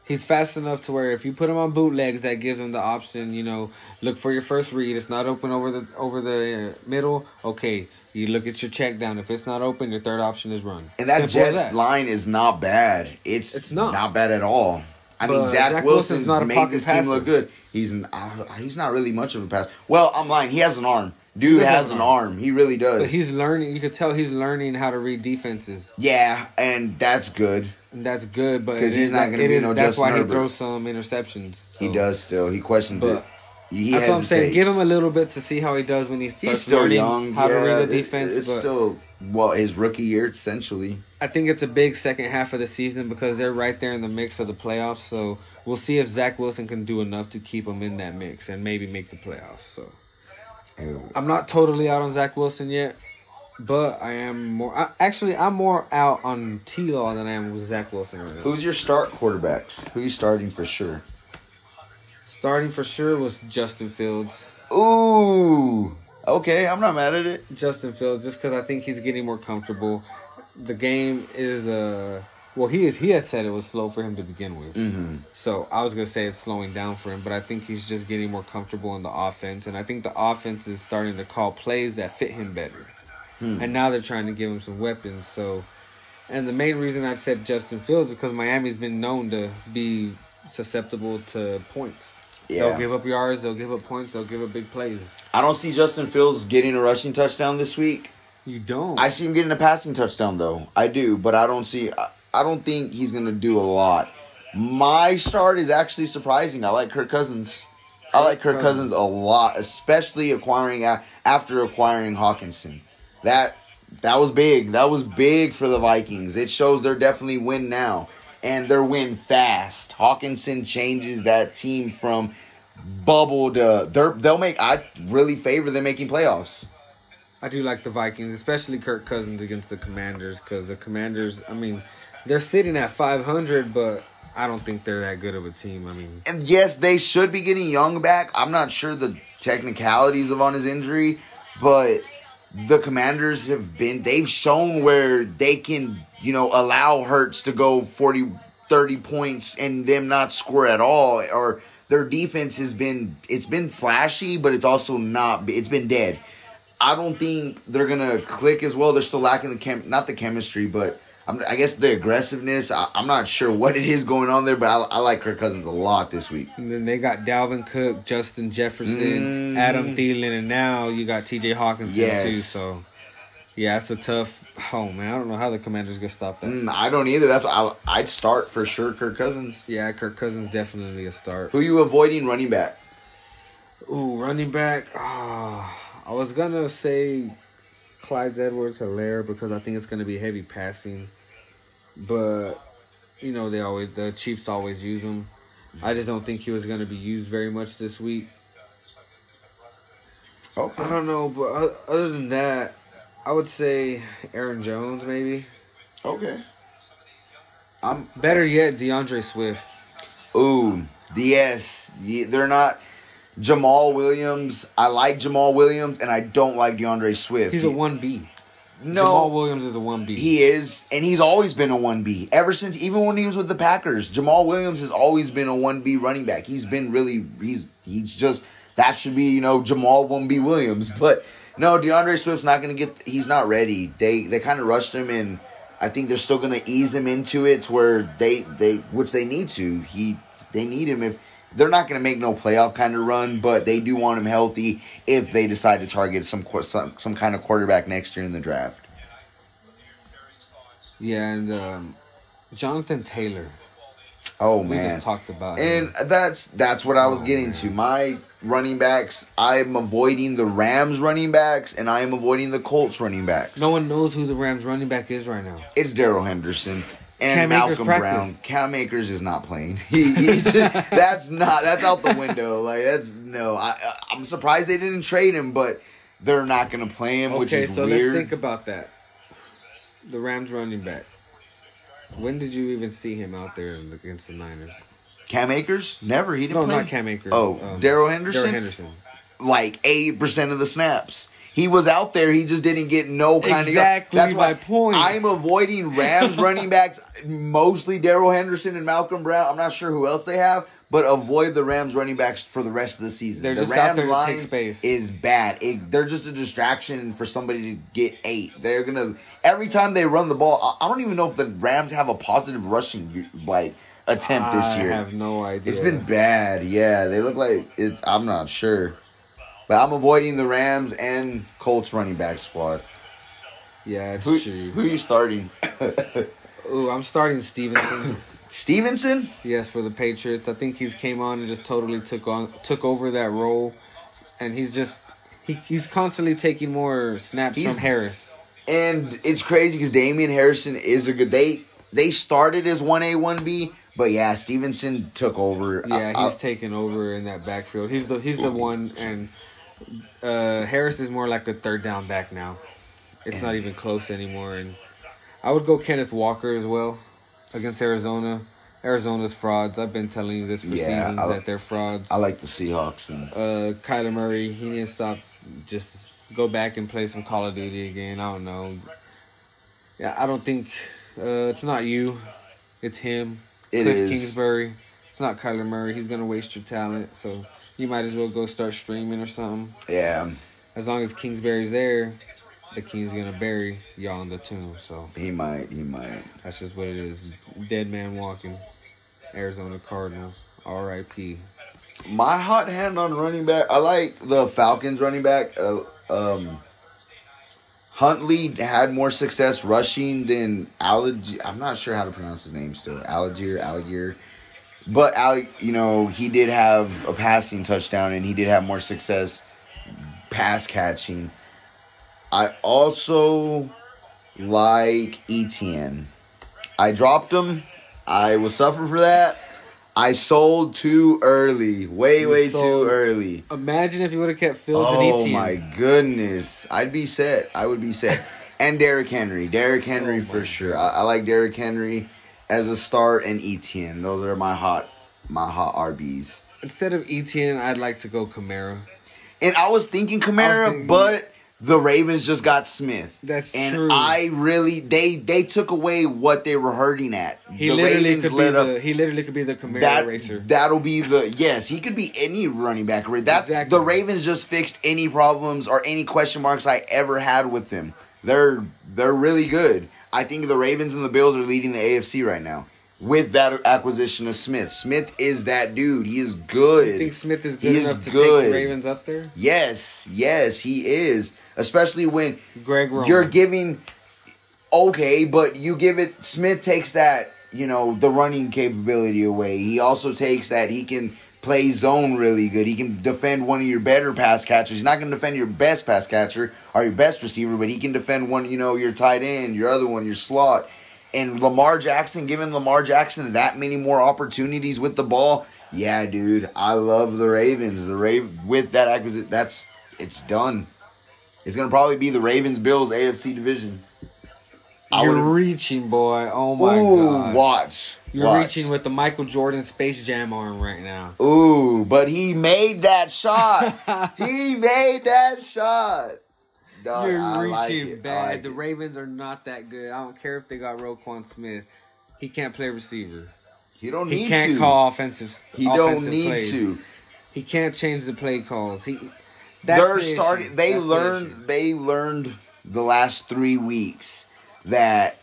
He's fast enough to where if you put him on bootlegs, that gives him the option. You know, look for your first read. It's not open over the over the uh, middle. Okay, you look at your check down. If it's not open, your third option is run. And that Simple Jets that. line is not bad. It's It's not. not bad at all. I mean, But Zach, Zach Wilson's, Wilson's not a made this team look good. He's uh, he's not really much of a pass. Well, I'm lying. He has an arm. Dude has an arm. arm. He really does. But he's learning. You could tell he's learning how to read defenses, yeah, and that's good. and that's good. But 'Cause it he's not gonna it be is- no That's Justin why Herbert. he throws some interceptions. He does still. He questions But it. He That's what I'm saying. Give him a little bit to see how he does when he starts He's still learning young. how yeah, to read the defense. It's still well his rookie year essentially. I think it's a big second half of the season because they're right there in the mix of the playoffs. So we'll see if Zach Wilson can do enough to keep them in that mix and maybe make the playoffs. So oh. I'm not totally out on Zach Wilson yet, but I am more. I, actually, I'm more out on T Law than I am with Zach Wilson right now. Who's your start quarterbacks? Who you starting for sure? Starting for sure was Justin Fields. Ooh. Okay, I'm not mad at it. Justin Fields, just because I think he's getting more comfortable. The game is uh well he he had said it was slow for him to begin with. Mm-hmm. So I was gonna say it's slowing down for him, but I think he's just getting more comfortable in the offense, and I think the offense is starting to call plays that fit him better. Hmm. And now they're trying to give him some weapons. So, and the main reason I said Justin Fields is because Miami's been known to be susceptible to points. Yeah. They'll give up yards, they'll give up points, they'll give up big plays. I don't see Justin Fields getting a rushing touchdown this week. You don't. I see him getting a passing touchdown though. I do, but I don't see. I, I don't think he's gonna do a lot. My start is actually surprising. I like Kirk Cousins. I like Kirk Cousins a lot, especially acquiring after acquiring Hockenson. That that was big. That was big for the Vikings. It shows they're definitely win now, and they're win fast. Hockenson changes that team from bubble to they're, they'll make. I really favor them making playoffs. I do like the Vikings, especially Kirk Cousins against the Commanders, because the Commanders, I mean, they're sitting at 500, but I don't think they're that good of a team. I mean, And yes, they should be getting Young back. I'm not sure the technicalities of on his injury, but the Commanders have been they've shown where they can, you know, allow Hurts to go 40 30 points and them not score at all or their defense has been it's been flashy, but it's also not it's been dead. I don't think they're gonna click as well. They're still lacking the chem, not the chemistry, but I'm, I guess the aggressiveness. I, I'm not sure what it is going on there, but I, I like Kirk Cousins a lot this week. and then they got Dalvin Cook, Justin Jefferson, Mm. Adam Thielen, and now you got TJ Hockenson too. So, yeah, it's a tough. Oh man, I don't know how the Commanders gonna stop that. Mm, I don't either. That's I, I'd start for sure. Kirk Cousins. Yeah, Kirk Cousins definitely a start. Who you avoiding running back? Ooh, running back. Ah, I was gonna say Clyde Edwards Helaire because I think it's gonna be heavy passing, but you know they always the Chiefs always use him. I just don't think he was gonna be used very much this week. I don't know, but other than that, I would say Aaron Jones maybe. Okay. I'm Better yet, D'Andre Swift. Ooh, yes. Ye- They're not Jamaal Williams. I like Jamaal Williams, and I don't like D'Andre Swift. He's a one B. no. Jamaal Williams is a one B. He is, and he's always been a one B ever since. Even when he was with the Packers, Jamaal Williams has always been a one B running back. He's been really, he's he's just that should be you know Jamaal one B Williams. But no, D'Andre Swift's not gonna get. He's not ready. They they kind of rushed him, and I think they're still gonna ease him into it to where they they which they need to. He they need him if. They're not going to make no playoff kind of run, but they do want him healthy if they decide to target some some, some kind of quarterback next year in the draft. Yeah, and um, Jonathan Taylor. Oh We man, just talked about and him. that's that's what I was Oh, getting man. to. My running backs, I'm avoiding the Rams running backs, and I am avoiding the Colts running backs. no one knows who the Rams running back is right now. It's Darrell Henderson and Cam Malcolm. Brown. Cam Akers is not playing. He, he just- that's not that's out the window. Like that's no. I I'm surprised they didn't trade him, but they're not gonna play him, which Okay, is so weird. let's think about that. The Rams running back. When did you even see him out there against the Niners? Cam Akers never. He didn't No, play. not Cam Akers. Oh, um, Darrell Henderson? Darrell Henderson. like eighty percent of the snaps. He was out there. He just didn't get no kind Exactly of. That's my point. I'm avoiding Rams running backs, mostly Darrell Henderson and Malcolm Brown. I'm not sure who else they have, but avoid the Rams running backs for the rest of the season. They're the just out Rams there to line take space. is bad. It, they're just a distraction for somebody to get eight. They're gonna every time they run the ball. I, I don't even know if the Rams have a positive rushing like attempt this year. I have no idea. It's been bad. Yeah, they look like it's. I'm not sure, but I'm avoiding the Rams and Colts running back squad. Yeah, it's Who, true. who are you starting? Ooh, I'm starting Stevenson. Stevenson. yes, for the Patriots. I think he's came on and just totally took on took over that role, and he's just he, he's constantly taking more snaps He's- from Harris. And it's crazy because Damien Harrison is a good. They they started as one A one B, but yeah, Stevenson took over. Yeah, I- he's I- taking over in that backfield. He's the he's the one, and uh, Harris is more like the third down back now. It's not even close anymore. And I would go Kenneth Walker as well against Arizona. Arizona's frauds. I've been telling you this for Yeah, seasons I- that they're frauds. I like the Seahawks and uh, Kyler Murray, he needs to stop. Just go back and play some Call of Duty again. I don't know. Yeah, I don't think uh, it's not you. It's him. It Cliff is. Kingsbury. It's not Kyler Murray. He's gonna waste your talent. So you might as well go start streaming or something. yeah, As long as Kingsbury's there, the King's gonna bury y'all in the tomb. So he might. He might. that's just what it is. Dead man walking. Arizona Cardinals. R.I.P. My hot hand on running back. I like the Falcons running back. Uh, um, Huntley had more success rushing than Alleg. I'm not sure how to pronounce his name still. Allgeier, Allgeier. But Al, you know, he did have a passing touchdown, and he did have more success pass catching. I also like Etienne. I dropped him. I will suffer for that. I sold too early. Way, You way sold- too early. Imagine if you would have kept Fields and oh Etienne. Oh my goodness. I'd be set. I would be set. and Derrick Henry. Derrick oh Henry Oh for sure. I, I like Derrick Henry as a start and Etienne. Those are my hot my hot RBs. Instead of Etienne, I'd like to go Kamara. And I was thinking Kamara, thinking- but the Ravens just got Smith. That's and true. I really they they took away what they were hurting at. He the literally Ravens could be up the he literally could be the Camara that racer. that'll be the yes. He could be any running back. That Exactly. the Ravens just fixed any problems or any question marks I ever had with them. They're they're really good. I think the Ravens and the Bills are leading the AFC right now with that acquisition of Smith. Smith is that dude. He is good. You think Smith is He good is enough to good. take the Ravens up there? Yes, yes, he is. Especially when Greg Roman. you're giving okay, but you give it Smith takes that, you know, the running capability away. He also takes that he can play zone really good. He can defend one of your better pass catchers. He's not going to defend your best pass catcher or your best receiver, but he can defend one, you know, your tight end, your other one, your slot. And Lamar Jackson, giving Lamar Jackson that many more opportunities with the ball, yeah, dude, I love the Ravens. The Raven with that acquisition, that's it's done. It's gonna probably be the Ravens Bills AFC division. I You're reaching, boy. Oh my Ooh, god. watch. You're watch. reaching with the Michael Jordan Space Jam arm right now. Ooh, but he made that shot. he made that shot. Dog, You're I reaching like it. Bad. like the it. Ravens are not that good. I don't care if they got Roquan Smith. He can't play receiver. He don't He need can't to. call offensive. he don't need plays. to. He can't change the play calls. He. That's They're the starting. They That's learned. issue. They learned the last three weeks that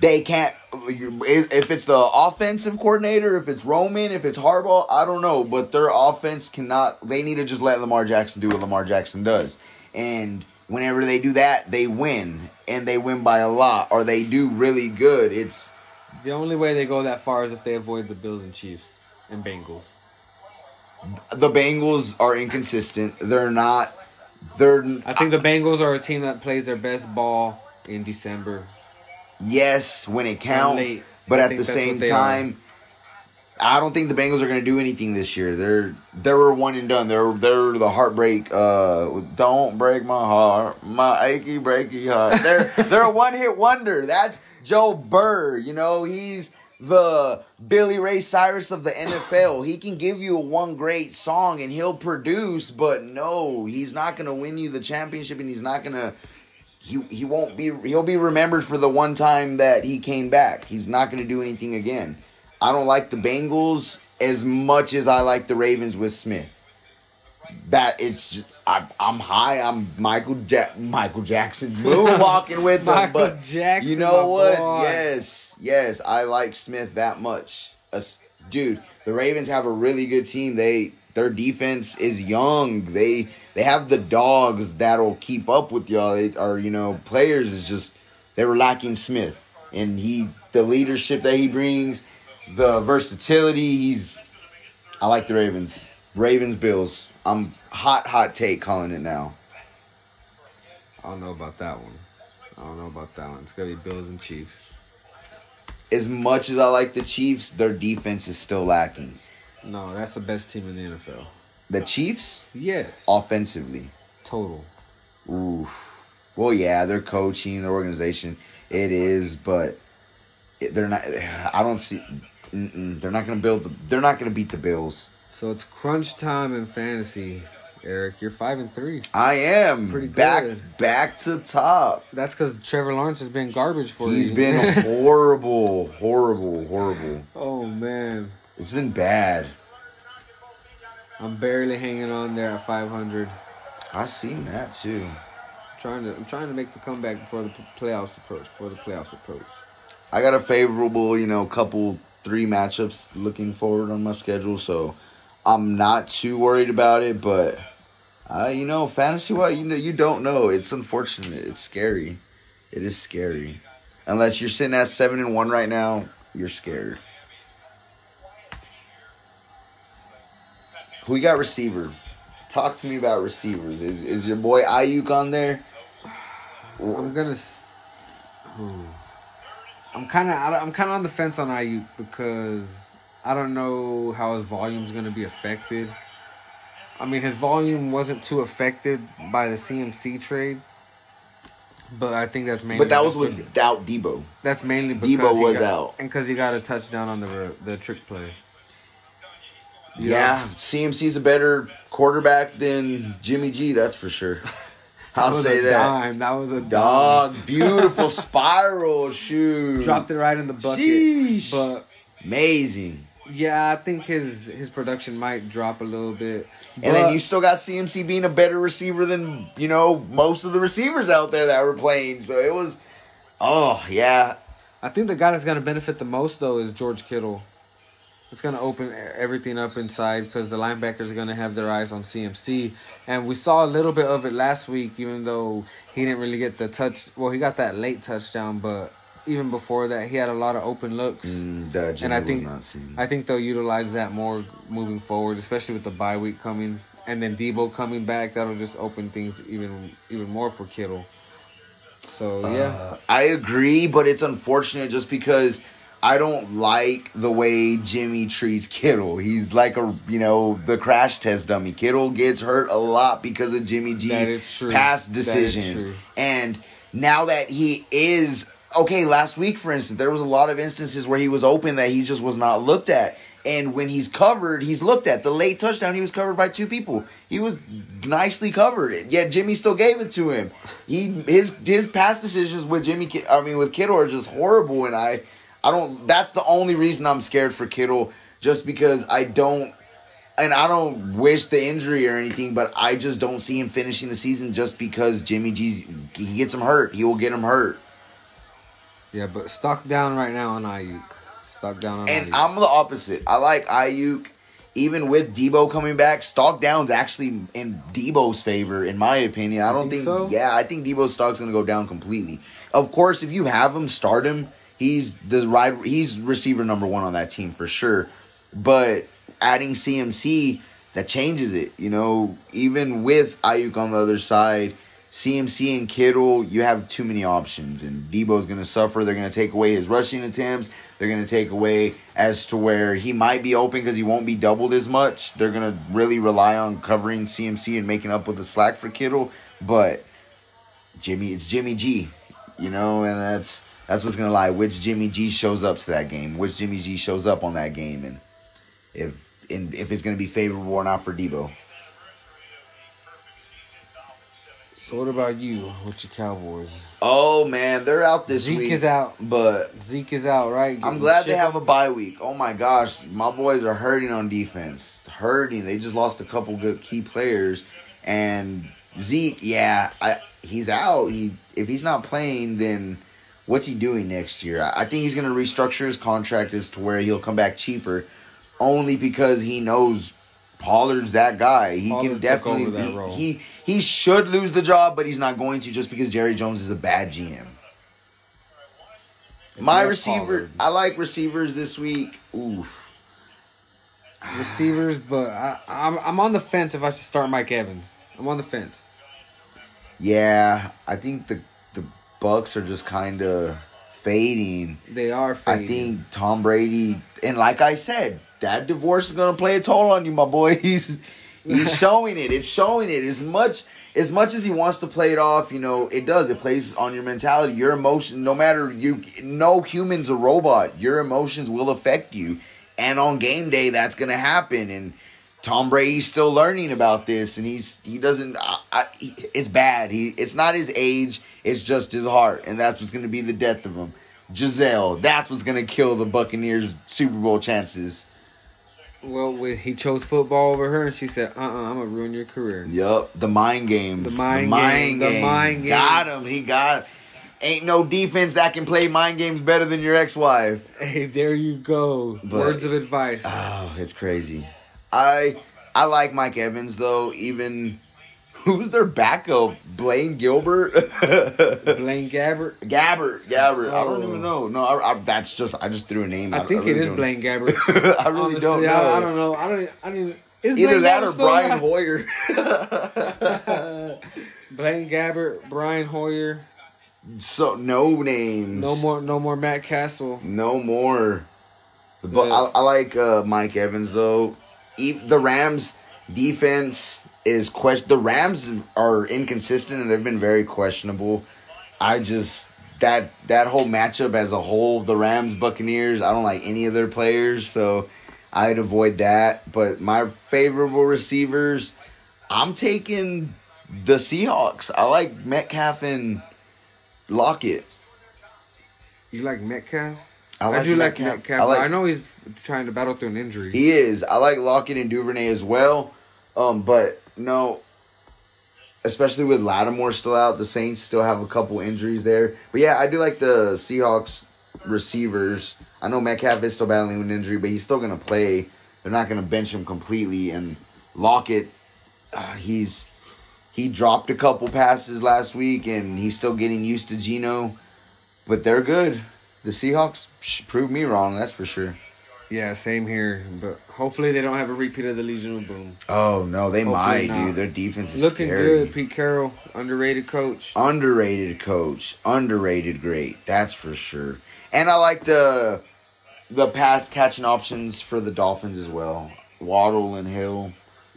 they can't. If it's the offensive coordinator, if it's Roman, if it's Harbaugh, I don't know. But their offense cannot. They need to just let Lamar Jackson do what Lamar Jackson does, and whenever they do that, they win, and they win by a lot, or they do really good. It's The only way they go that far is if they avoid the Bills and Chiefs and Bengals. The Bengals are inconsistent. They're not. They're. I think the Bengals are a team that plays their best ball in December. Yes when it counts, but I at the same time, I don't think the Bengals are going to do anything this year. They're they were one and done. They're they're the heartbreak. Uh, don't break my heart, my achy breaky heart. They're they're a one hit wonder. That's Joe Burr. You know he's the Billy Ray Cyrus of the NFL. He can give you one great song and he'll produce, but no, he's not going to win you the championship, and he's not going to he he won't be he'll be remembered for the one time that he came back. He's not going to do anything again. I don't like the Bengals as much as I like the Ravens with Smith. That it's just I, I'm high. I'm Michael ja- Michael Jackson moonwalking with them, Michael but Jackson, you know what? boy. Yes, yes, I like Smith that much. Us- dude, the Ravens have a really good team. They their defense is young. They they have the dogs that'll keep up with y'all. They are you know players is just they were lacking Smith and he the leadership that he brings, the versatility. He's I like the Ravens. Ravens Bills. I'm hot hot take calling it now. I don't know about that one. I don't know about that one. It's gonna be Bills and Chiefs. As much as I like the Chiefs, their defense is still lacking. No, that's the best team in the NFL. The Chiefs Yes. offensively. Total. Oof. Well, yeah, they're coaching, their organization, it is, but they're not. I don't see. They're not going to build. The, they're not going to beat the Bills. So it's crunch time in fantasy, Eric. You're five and three. I am Pretty back, good. back to top. That's because Trevor Lawrence has been garbage for He's you. been horrible, horrible, horrible. oh man, It's been bad. I'm barely hanging on there at 500. I seen that too. Trying to, I'm trying to make the comeback before the playoffs approach. Before the playoffs approach. I got a favorable, you know, couple three matchups looking forward on my schedule, so I'm not too worried about it. But, uh, you know, fantasy wise, you know, you don't know. It's unfortunate. It's scary. It is scary. Unless you're sitting at seven and one right now, you're scared. Who you got receiver? Talk to me about receivers. Is is your boy Aiyuk on there? I'm gonna. Ooh. I'm kind of I'm kind of on the fence on Aiyuk because I don't know how his volume's gonna be affected. I mean, his volume wasn't too affected by the CMC trade, but I think that's mainly. But that was without Debo. That's mainly because Debo was got- out. and because he got a touchdown on the the trick play. Yeah, CMC's a better quarterback than Jimmy G, that's for sure. I'll That was say a that. Dime. That was a dime. Dog, beautiful spiral shoe. Dropped it right in the bucket. Sheesh. But Amazing. yeah, I think his his production might drop a little bit. And then you still got CMC being a better receiver than, you know, most of the receivers out there that were playing. So it was, oh, yeah. I think the guy that's gonna benefit the most though is George Kittle. It's gonna open e- everything up inside because the linebackers are gonna have their eyes on CMC, and we saw a little bit of it last week. Even though he didn't really get the touch, well, he got that late touchdown, but even before that, he had a lot of open looks. Mm, that and I think. I think they'll utilize that more moving forward, especially with the bye week coming, and then Debo coming back. That'll just open things even even more for Kittle. So yeah. Uh, I agree, but it's unfortunate just because I don't like the way Jimmy treats Kittle. He's like a you know the crash test dummy. Kittle gets hurt a lot because of Jimmy G's past decisions, and now that he is okay, last week for instance, there was a lot of instances where he was open that he just was not looked at. And when he's covered, he's looked at. The late touchdown, he was covered by two people. He was nicely covered. Yet Jimmy still gave it to him. He his his past decisions with Jimmy, I mean with Kittle, are just horrible. And I, I don't. That's the only reason I'm scared for Kittle, just because I don't. And I don't wish the injury or anything, but I just don't see him finishing the season just because Jimmy G's he gets him hurt. He will get him hurt. Yeah, but stock down right now on Aiyuk. Stock down on Aiyuk. And Aiyuk. I'm the opposite. I like Aiyuk. Even with Debo coming back, stock down's actually in Debo's favor, in my opinion. I don't think think, so? yeah, I think Debo's stock's gonna go down completely. Of course, if you have him, start him. He's the right. He's receiver number one on that team for sure. But adding CMC that changes it. You know, even with Aiyuk on the other side, CMC and Kittle, you have too many options, and Debo's going to suffer. They're going to take away his rushing attempts. They're going to take away as to where he might be open because he won't be doubled as much. They're going to really rely on covering CMC and making up with the slack for Kittle. But Jimmy, it's Jimmy G, you know, and that's that's what's going to lie. Which Jimmy G shows up to that game? Which Jimmy G shows up on that game? And if and if it's going to be favorable or not for Debo. So what about you with your Cowboys? Oh man, they're out this Zeke week. is out. but Zeke is out, right? I'm glad they have a bye week. Oh my gosh, my boys are hurting on defense. Hurting. They just lost a couple good key players, and Zeke, yeah, I he's out. He if he's not playing, then what's he doing next year? I, think he's gonna restructure his contract as to where he'll come back cheaper, only because he knows Pollard's that guy. He Pollard can definitely he, he he should lose the job, but he's not going to just because Jerry Jones is a bad GM. If My receiver, Pollard. I like receivers this week. Oof. receivers, but I, I'm I'm on the fence if I should start Mike Evans. I'm on the fence. Yeah, I think the Bucs are just kind of fading. They are. I think Tom Brady, and like I said, that divorce is gonna play a toll on you, my boy. He's he's showing it. It's showing it as much as much as he wants to play it off. You know, it does. It plays on your mentality, your emotion. No matter you, no human's a robot. Your emotions will affect you, and on game day, that's gonna happen. And Tom Brady's still learning about this, and he's he doesn't. I, I, he- it's bad. He it's not his age. It's just his heart, and that's what's gonna be the death of him. Gisele, that's what's gonna kill the Buccaneers' Super Bowl chances. Well, when he chose football over her, and she said, "Uh, uh-uh, I'm gonna ruin your career." Yup, the mind games. The mind game- the games. mind Got him. He got. Ain't no defense that can play mind games better than your ex-wife. Hey, there you go. But- Words of advice. Oh, it's crazy. I I like Mike Evans though. Even who's their backup? Blaine Gilbert. Blaine Gabbert. Gabbert, Gabbert. I don't Oh. even know. No, I, I, that's just I just threw a name. I don't- think it really is don't- Blaine Gabbert. I really Honestly, don't know. I, I don't know. I don't. I don't. Even, is Either Blaine that Gabbert or Brian? Hoyer. Blaine Gabbert, Brian Hoyer. so no names. No more. No more Matt Cassel. No more. But Yeah. I, I like uh, Mike Evans though. The Rams defense is question. The Rams are inconsistent and they've been very questionable. I just that that whole matchup as a whole, the Rams Buccaneers. I don't like any of their players, so I'd avoid that. But my favorable receivers, I'm taking the Seahawks. I like Metcalf and Lockett. You like Metcalf? I I, do like Metcalf. Metcalf. I like- I know he's trying to battle through an injury. He is. I like Lockett and Duvernay as well. Um, but no, especially with Lattimore still out, the Saints still have a couple injuries there. But yeah, I do like the Seahawks receivers. I know Metcalf is still battling an injury, but he's still gonna play. They're not gonna bench him completely. And Lockett, uh, he's he dropped a couple passes last week, and he's still getting used to Geno. But they're good. The Seahawks proved me wrong. That's for sure. Yeah, same here. But hopefully they don't have a repeat of the Legion of Boom. Oh no, they Hopefully might, not. dude. Their defense is Looking scary. good, Pete Carroll, underrated coach. Underrated coach, underrated great. That's for sure. And I like the the pass catching options for the Dolphins as well. Waddle and Hill,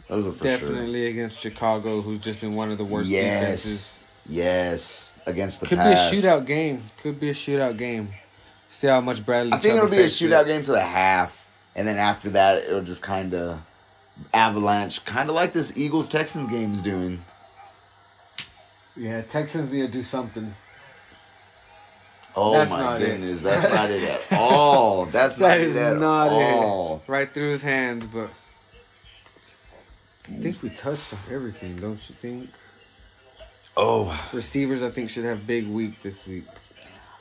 those are for Definitely against Chicago, who's just been one of the worst Yes, defenses. yes, against the Could pass. be a shootout game. Could be a shootout game. See how much Bradley. I think Chubb it'll be a affects it. shootout game to the half, and then after that, it'll just kind of avalanche, kind of like this Eagles Texans game's doing. Yeah, Texans need to do something. Oh That's my not it. goodness, that's not it at all. That's not That it is at not all. it. Right through his hands, but I think we touched on everything, don't you think? Oh, Receivers, I think, should have big week this week.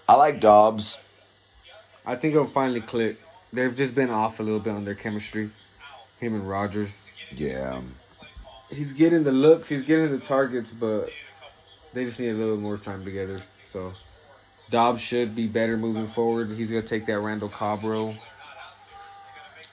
I like Doubs. I think it'll finally click. They've just been off a little bit on their chemistry. Him and Rodgers. Yeah. He's getting the looks, he's getting the targets, but they just need a little more time together. So Doubs should be better moving forward. He's gonna take that Randall Cobb role.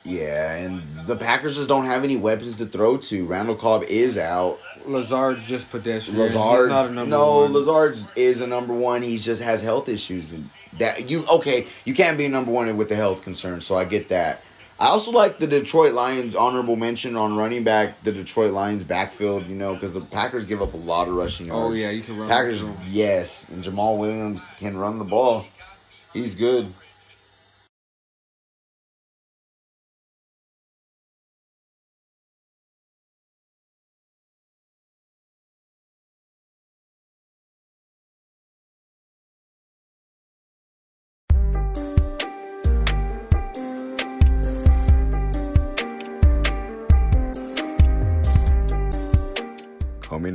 Yeah, and the Packers just don't have any weapons to throw to. Randall Cobb is out. Lazard's just pedestrian. Lazard's not a number no, one. Lazard's is a number one. He just has health issues, and that you okay. You can't be number one with the health concerns, so I get that. I also like the Detroit Lions honorable mention on running back. The Detroit Lions backfield, you know, because the Packers give up a lot of rushing oh, yards. Oh, yeah, you can run Packers, yes, and Jamaal Williams can run the ball. He's good.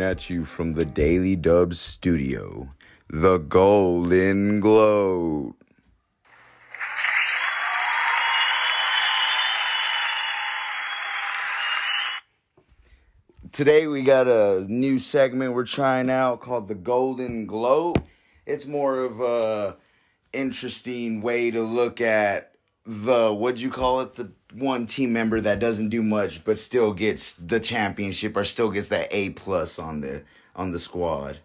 At you from the Daily Dubs studio, the Golden Gloat. Today we got a new segment we're trying out called the Golden Gloat. It's more of a interesting way to look at the what'd you call it the one team member that doesn't do much but still gets the championship or still gets that A plus on the on the squad.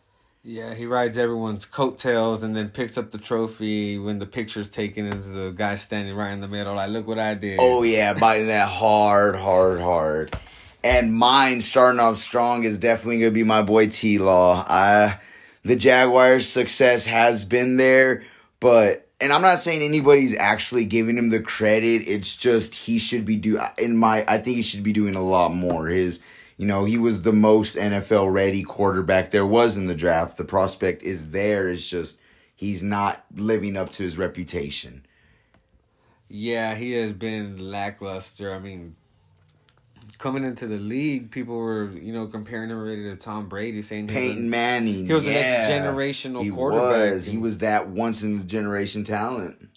Yeah, he rides everyone's coattails and then picks up the trophy when the picture's taken. Is a guy standing right in the middle, like, "Look what I did." Oh yeah, biting that hard, hard, hard. And mine starting off strong is definitely gonna be my boy T Law. I the Jaguars' success has been there, but and I'm not saying anybody's actually giving him the credit. It's just he should be do in my I think he should be doing a lot more. His you know, he was the most NFL ready quarterback there was in the draft. The prospect is there. It's just he's not living up to his reputation. Yeah, he has been lackluster. I mean, coming into the league, people were you know comparing him already to Tom Brady, saying he was a- Peyton Manning. he was the next generational he quarterback. Was. He was that once in a generation talent.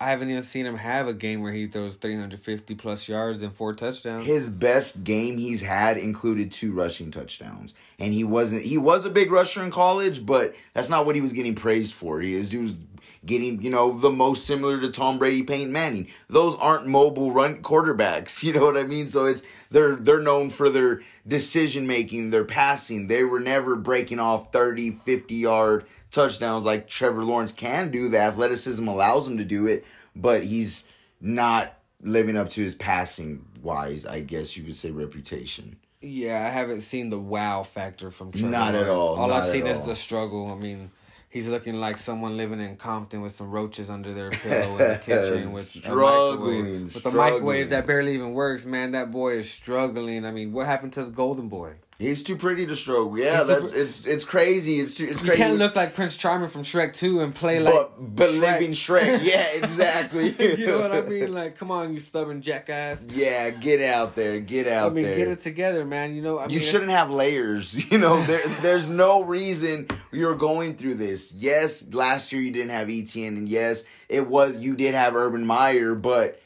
I haven't even seen him have a game where he throws 350 plus yards and four touchdowns. His best game he's had included two rushing touchdowns, and he wasn't. He was a big rusher in college, but that's not what he was getting praised for. He is dude's getting you know the most similar to Tom Brady, Peyton Manning. Those aren't mobile run quarterbacks. You know what I mean? So it's they're they're known for their decision making, their passing. They were never breaking off 30, 50 yard touchdowns like Trevor Lawrence can do. The athleticism allows him to do it, but he's not living up to his passing wise, I guess you could say reputation. Yeah, I haven't seen the wow factor from Trevor Not at all, All I've seen is all. the struggle. I mean, he's looking like someone living in Compton with some roaches under their pillow in the kitchen with a Struggling, microwave. With a microwave that barely even works, man. That boy is struggling. I mean, what happened to the golden boy? He's too pretty to stroke. Yeah, He's that's it's it's crazy. It's too, it's crazy. You can't look like Prince Charming from Shrek 2 and play like but but Shrek. living Shrek. Yeah, exactly. you know what I mean? Like, come on, you stubborn jackass. Yeah, get out there. Get out I mean, there. get it together, man. You know, I you mean, shouldn't have layers. You know, there, there's no reason you're going through this. Yes, last year you didn't have Etienne, and yes, it was you did have Urban Meyer, but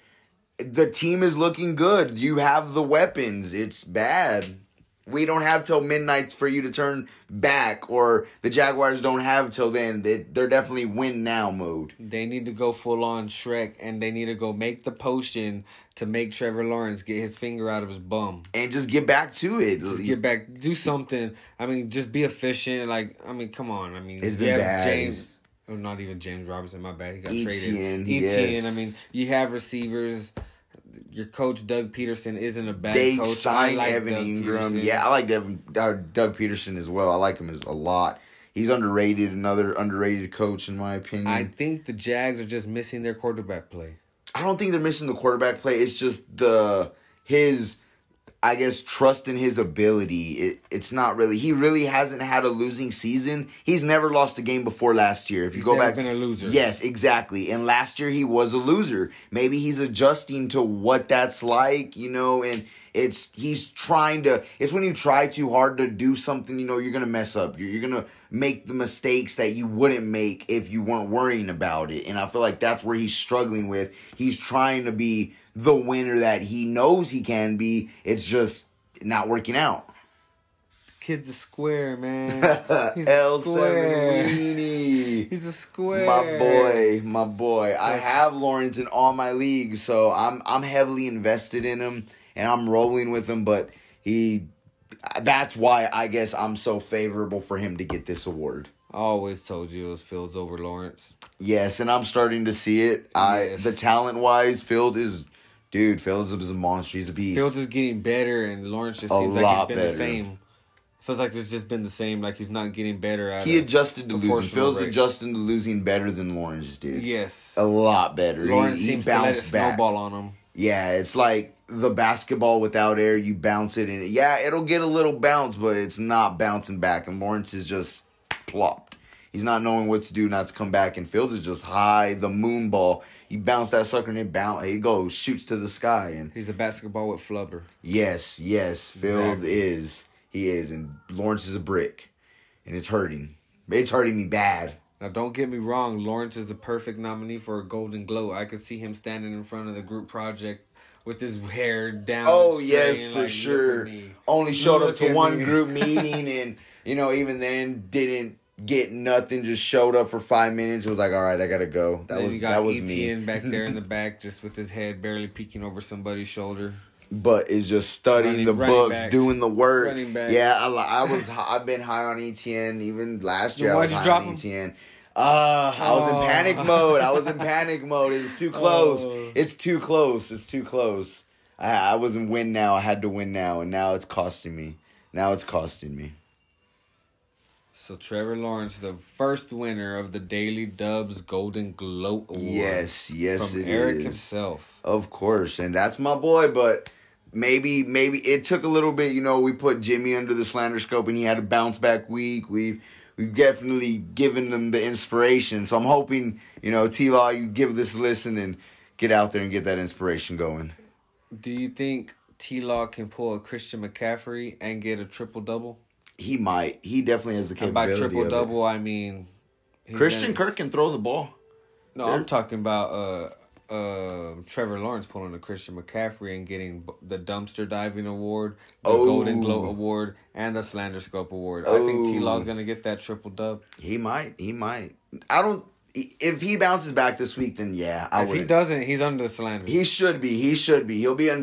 the team is looking good. You have the weapons. It's bad. We don't have till midnight for you to turn back, or the Jaguars don't have till then. They, they're definitely win now mode. They need to go full on Shrek and they need to go make the potion to make Trevor Lawrence get his finger out of his bum. And just get back to it. Just get back, do something. I mean, just be efficient. Like, I mean, come on. I mean, It's been bad. James. Oh, not even James Robinson. My bad. He got Etienne, traded. yes. Etienne. I mean, you have receivers. Your coach Doug Pederson isn't a bad they coach. Signed like Evan Doug Engram. Pederson. Yeah, I like Devin, uh, Doug Pederson as well. I like him as a lot. He's underrated, another underrated coach in my opinion. I, think the Jags are just missing their quarterback play. I don't think they're missing the quarterback play. It's just the his I guess trust in his ability. It, it's not really. He really hasn't had a losing season. He's never lost a game before last year. If you He's go back, been a loser. Yes, exactly. And last year he was a loser. Maybe he's adjusting to what that's like, you know. And it's he's trying to. It's when you try too hard to do something, you know, you're gonna mess up. You're, you're gonna make the mistakes that you wouldn't make if you weren't worrying about it. And I feel like that's where he's struggling with. He's trying to be the winner that he knows he can be. It's just not working out. kid's a square, man. He's a square. He's a square. My boy, my boy. I have Lawrence in all my leagues, so I'm I'm heavily invested in him and I'm rolling with him. But he, that's why I guess I'm so favorable for him to get this award. I always told you it was Fields over Lawrence. Yes, and I'm starting to see it. I Yes. the talent wise, Fields is, dude. Fields is a monster. He's a beast. Fields is getting better, and Lawrence just A seems like he's been better. the same. Feels like it's just been the same. Like he's not getting better at he adjusted to losing. Fields rate. adjusted to losing better than Lawrence did. Yes. a lot better. He- Lawrence he, seems to let it bounced back. snowball on him. Yeah, it's like the basketball without air. You bounce it, and yeah, it'll get a little bounce, but it's not bouncing back. And Lawrence is just plopped. He's not knowing what to do, not to come back. And Fields is just high, the moon ball. He bounced that sucker and it bounce. He goes, shoots to the sky. And He's a basketball with flubber. yes, yes, Fields Exactly. is. He is. And Lawrence is a brick. And it's hurting. It's hurting me bad. Now, don't get me wrong. Lawrence is the perfect nominee for a Golden Gloat. I could see him standing in front of the group project with his hair down. Oh yes, for like, sure. Only showed up to one me. group meeting, and you know, even then, didn't get nothing. Just showed up for five minutes. Was like, all right, I gotta go. That then was you got that was Etienne me. back there in the back, just with his head barely peeking over somebody's shoulder. But is just studying Running- the running books, backs. doing the work. Yeah, I, I was. I've been high on Etienne even last year. Then I why'd was you high drop on him? Etienne. Uh, I was in Oh. panic mode. I was in panic mode. It was too close. Oh. It's too close. It's too close. I, I was in win now. I had to win now, and now it's costing me. Now it's costing me. So Trevor Lawrence, the first winner of the Daily Dubs Golden Gloat Award. Yes, yes, from it Eric is. himself. Of course, and that's my boy. But maybe, maybe it took a little bit. You know, we put Jimmy under the slander scope, and he had a bounce back week. We've we've definitely given them the inspiration. So I'm hoping, you know, T Law, you give this a listen and get out there and get that inspiration going. Do you think T Law can pull a Christian McCaffrey and get a triple double? He might. He definitely has the capability. And by triple double, I mean Christian gonna- Kirk can throw the ball. No, I'm talking about uh, uh, Trevor Lawrence pulling a Christian McCaffrey and getting the dumpster diving award, the Oh. Golden Gloat award, and the Slander Scope award. I think T Law's Oh. gonna get that triple dub. He might. He might. I don't. If he bounces back this week, then yeah, I if he doesn't, he's under the slander. He should be. He should be. He'll be on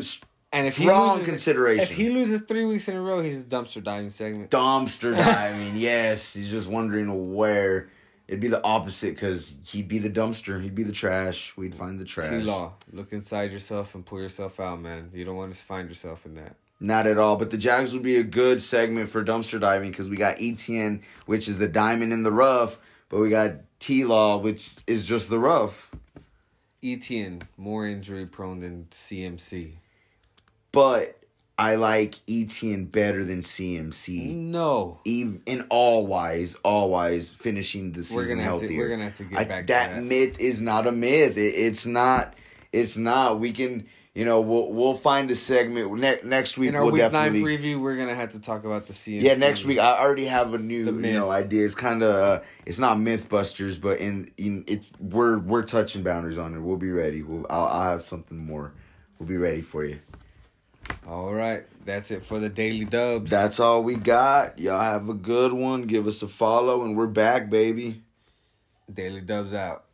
and if he strong loses, consideration. if he loses three weeks in a row, he's a dumpster diving segment. dumpster diving. yes, he's just wondering where. It'd be the opposite because he'd be the dumpster. He'd be the trash. We'd find the trash. T trash. Law, look inside yourself and pull yourself out, man. You don't want to find yourself in that. Not at all. But the Jags would be a good segment for dumpster diving because we got Etienne, which is the diamond in the rough, but we got T Law, which is just the rough. Etienne more injury prone than CMC. But I like Etienne better than CMC. No, Even in all wise, all wise, finishing the season we're gonna have to. We're gonna have to get I, back that, to that. myth is not a myth. It, it's not. It's not. We can. You know, we'll we'll find a segment ne- next week. In our we'll week definitely. nine preview, we're gonna have to talk about the CMC. yeah, next week I already have a new you know idea. It's kind of uh, it's not MythBusters, but in, in it's we're we're touching boundaries on it. We'll be ready. We'll I'll, I'll have something more. We'll be ready for you. All right, that's it for the daily dubs. That's all we got. Y'all have a good one. Give us a follow, and we're back, baby. daily dubs out.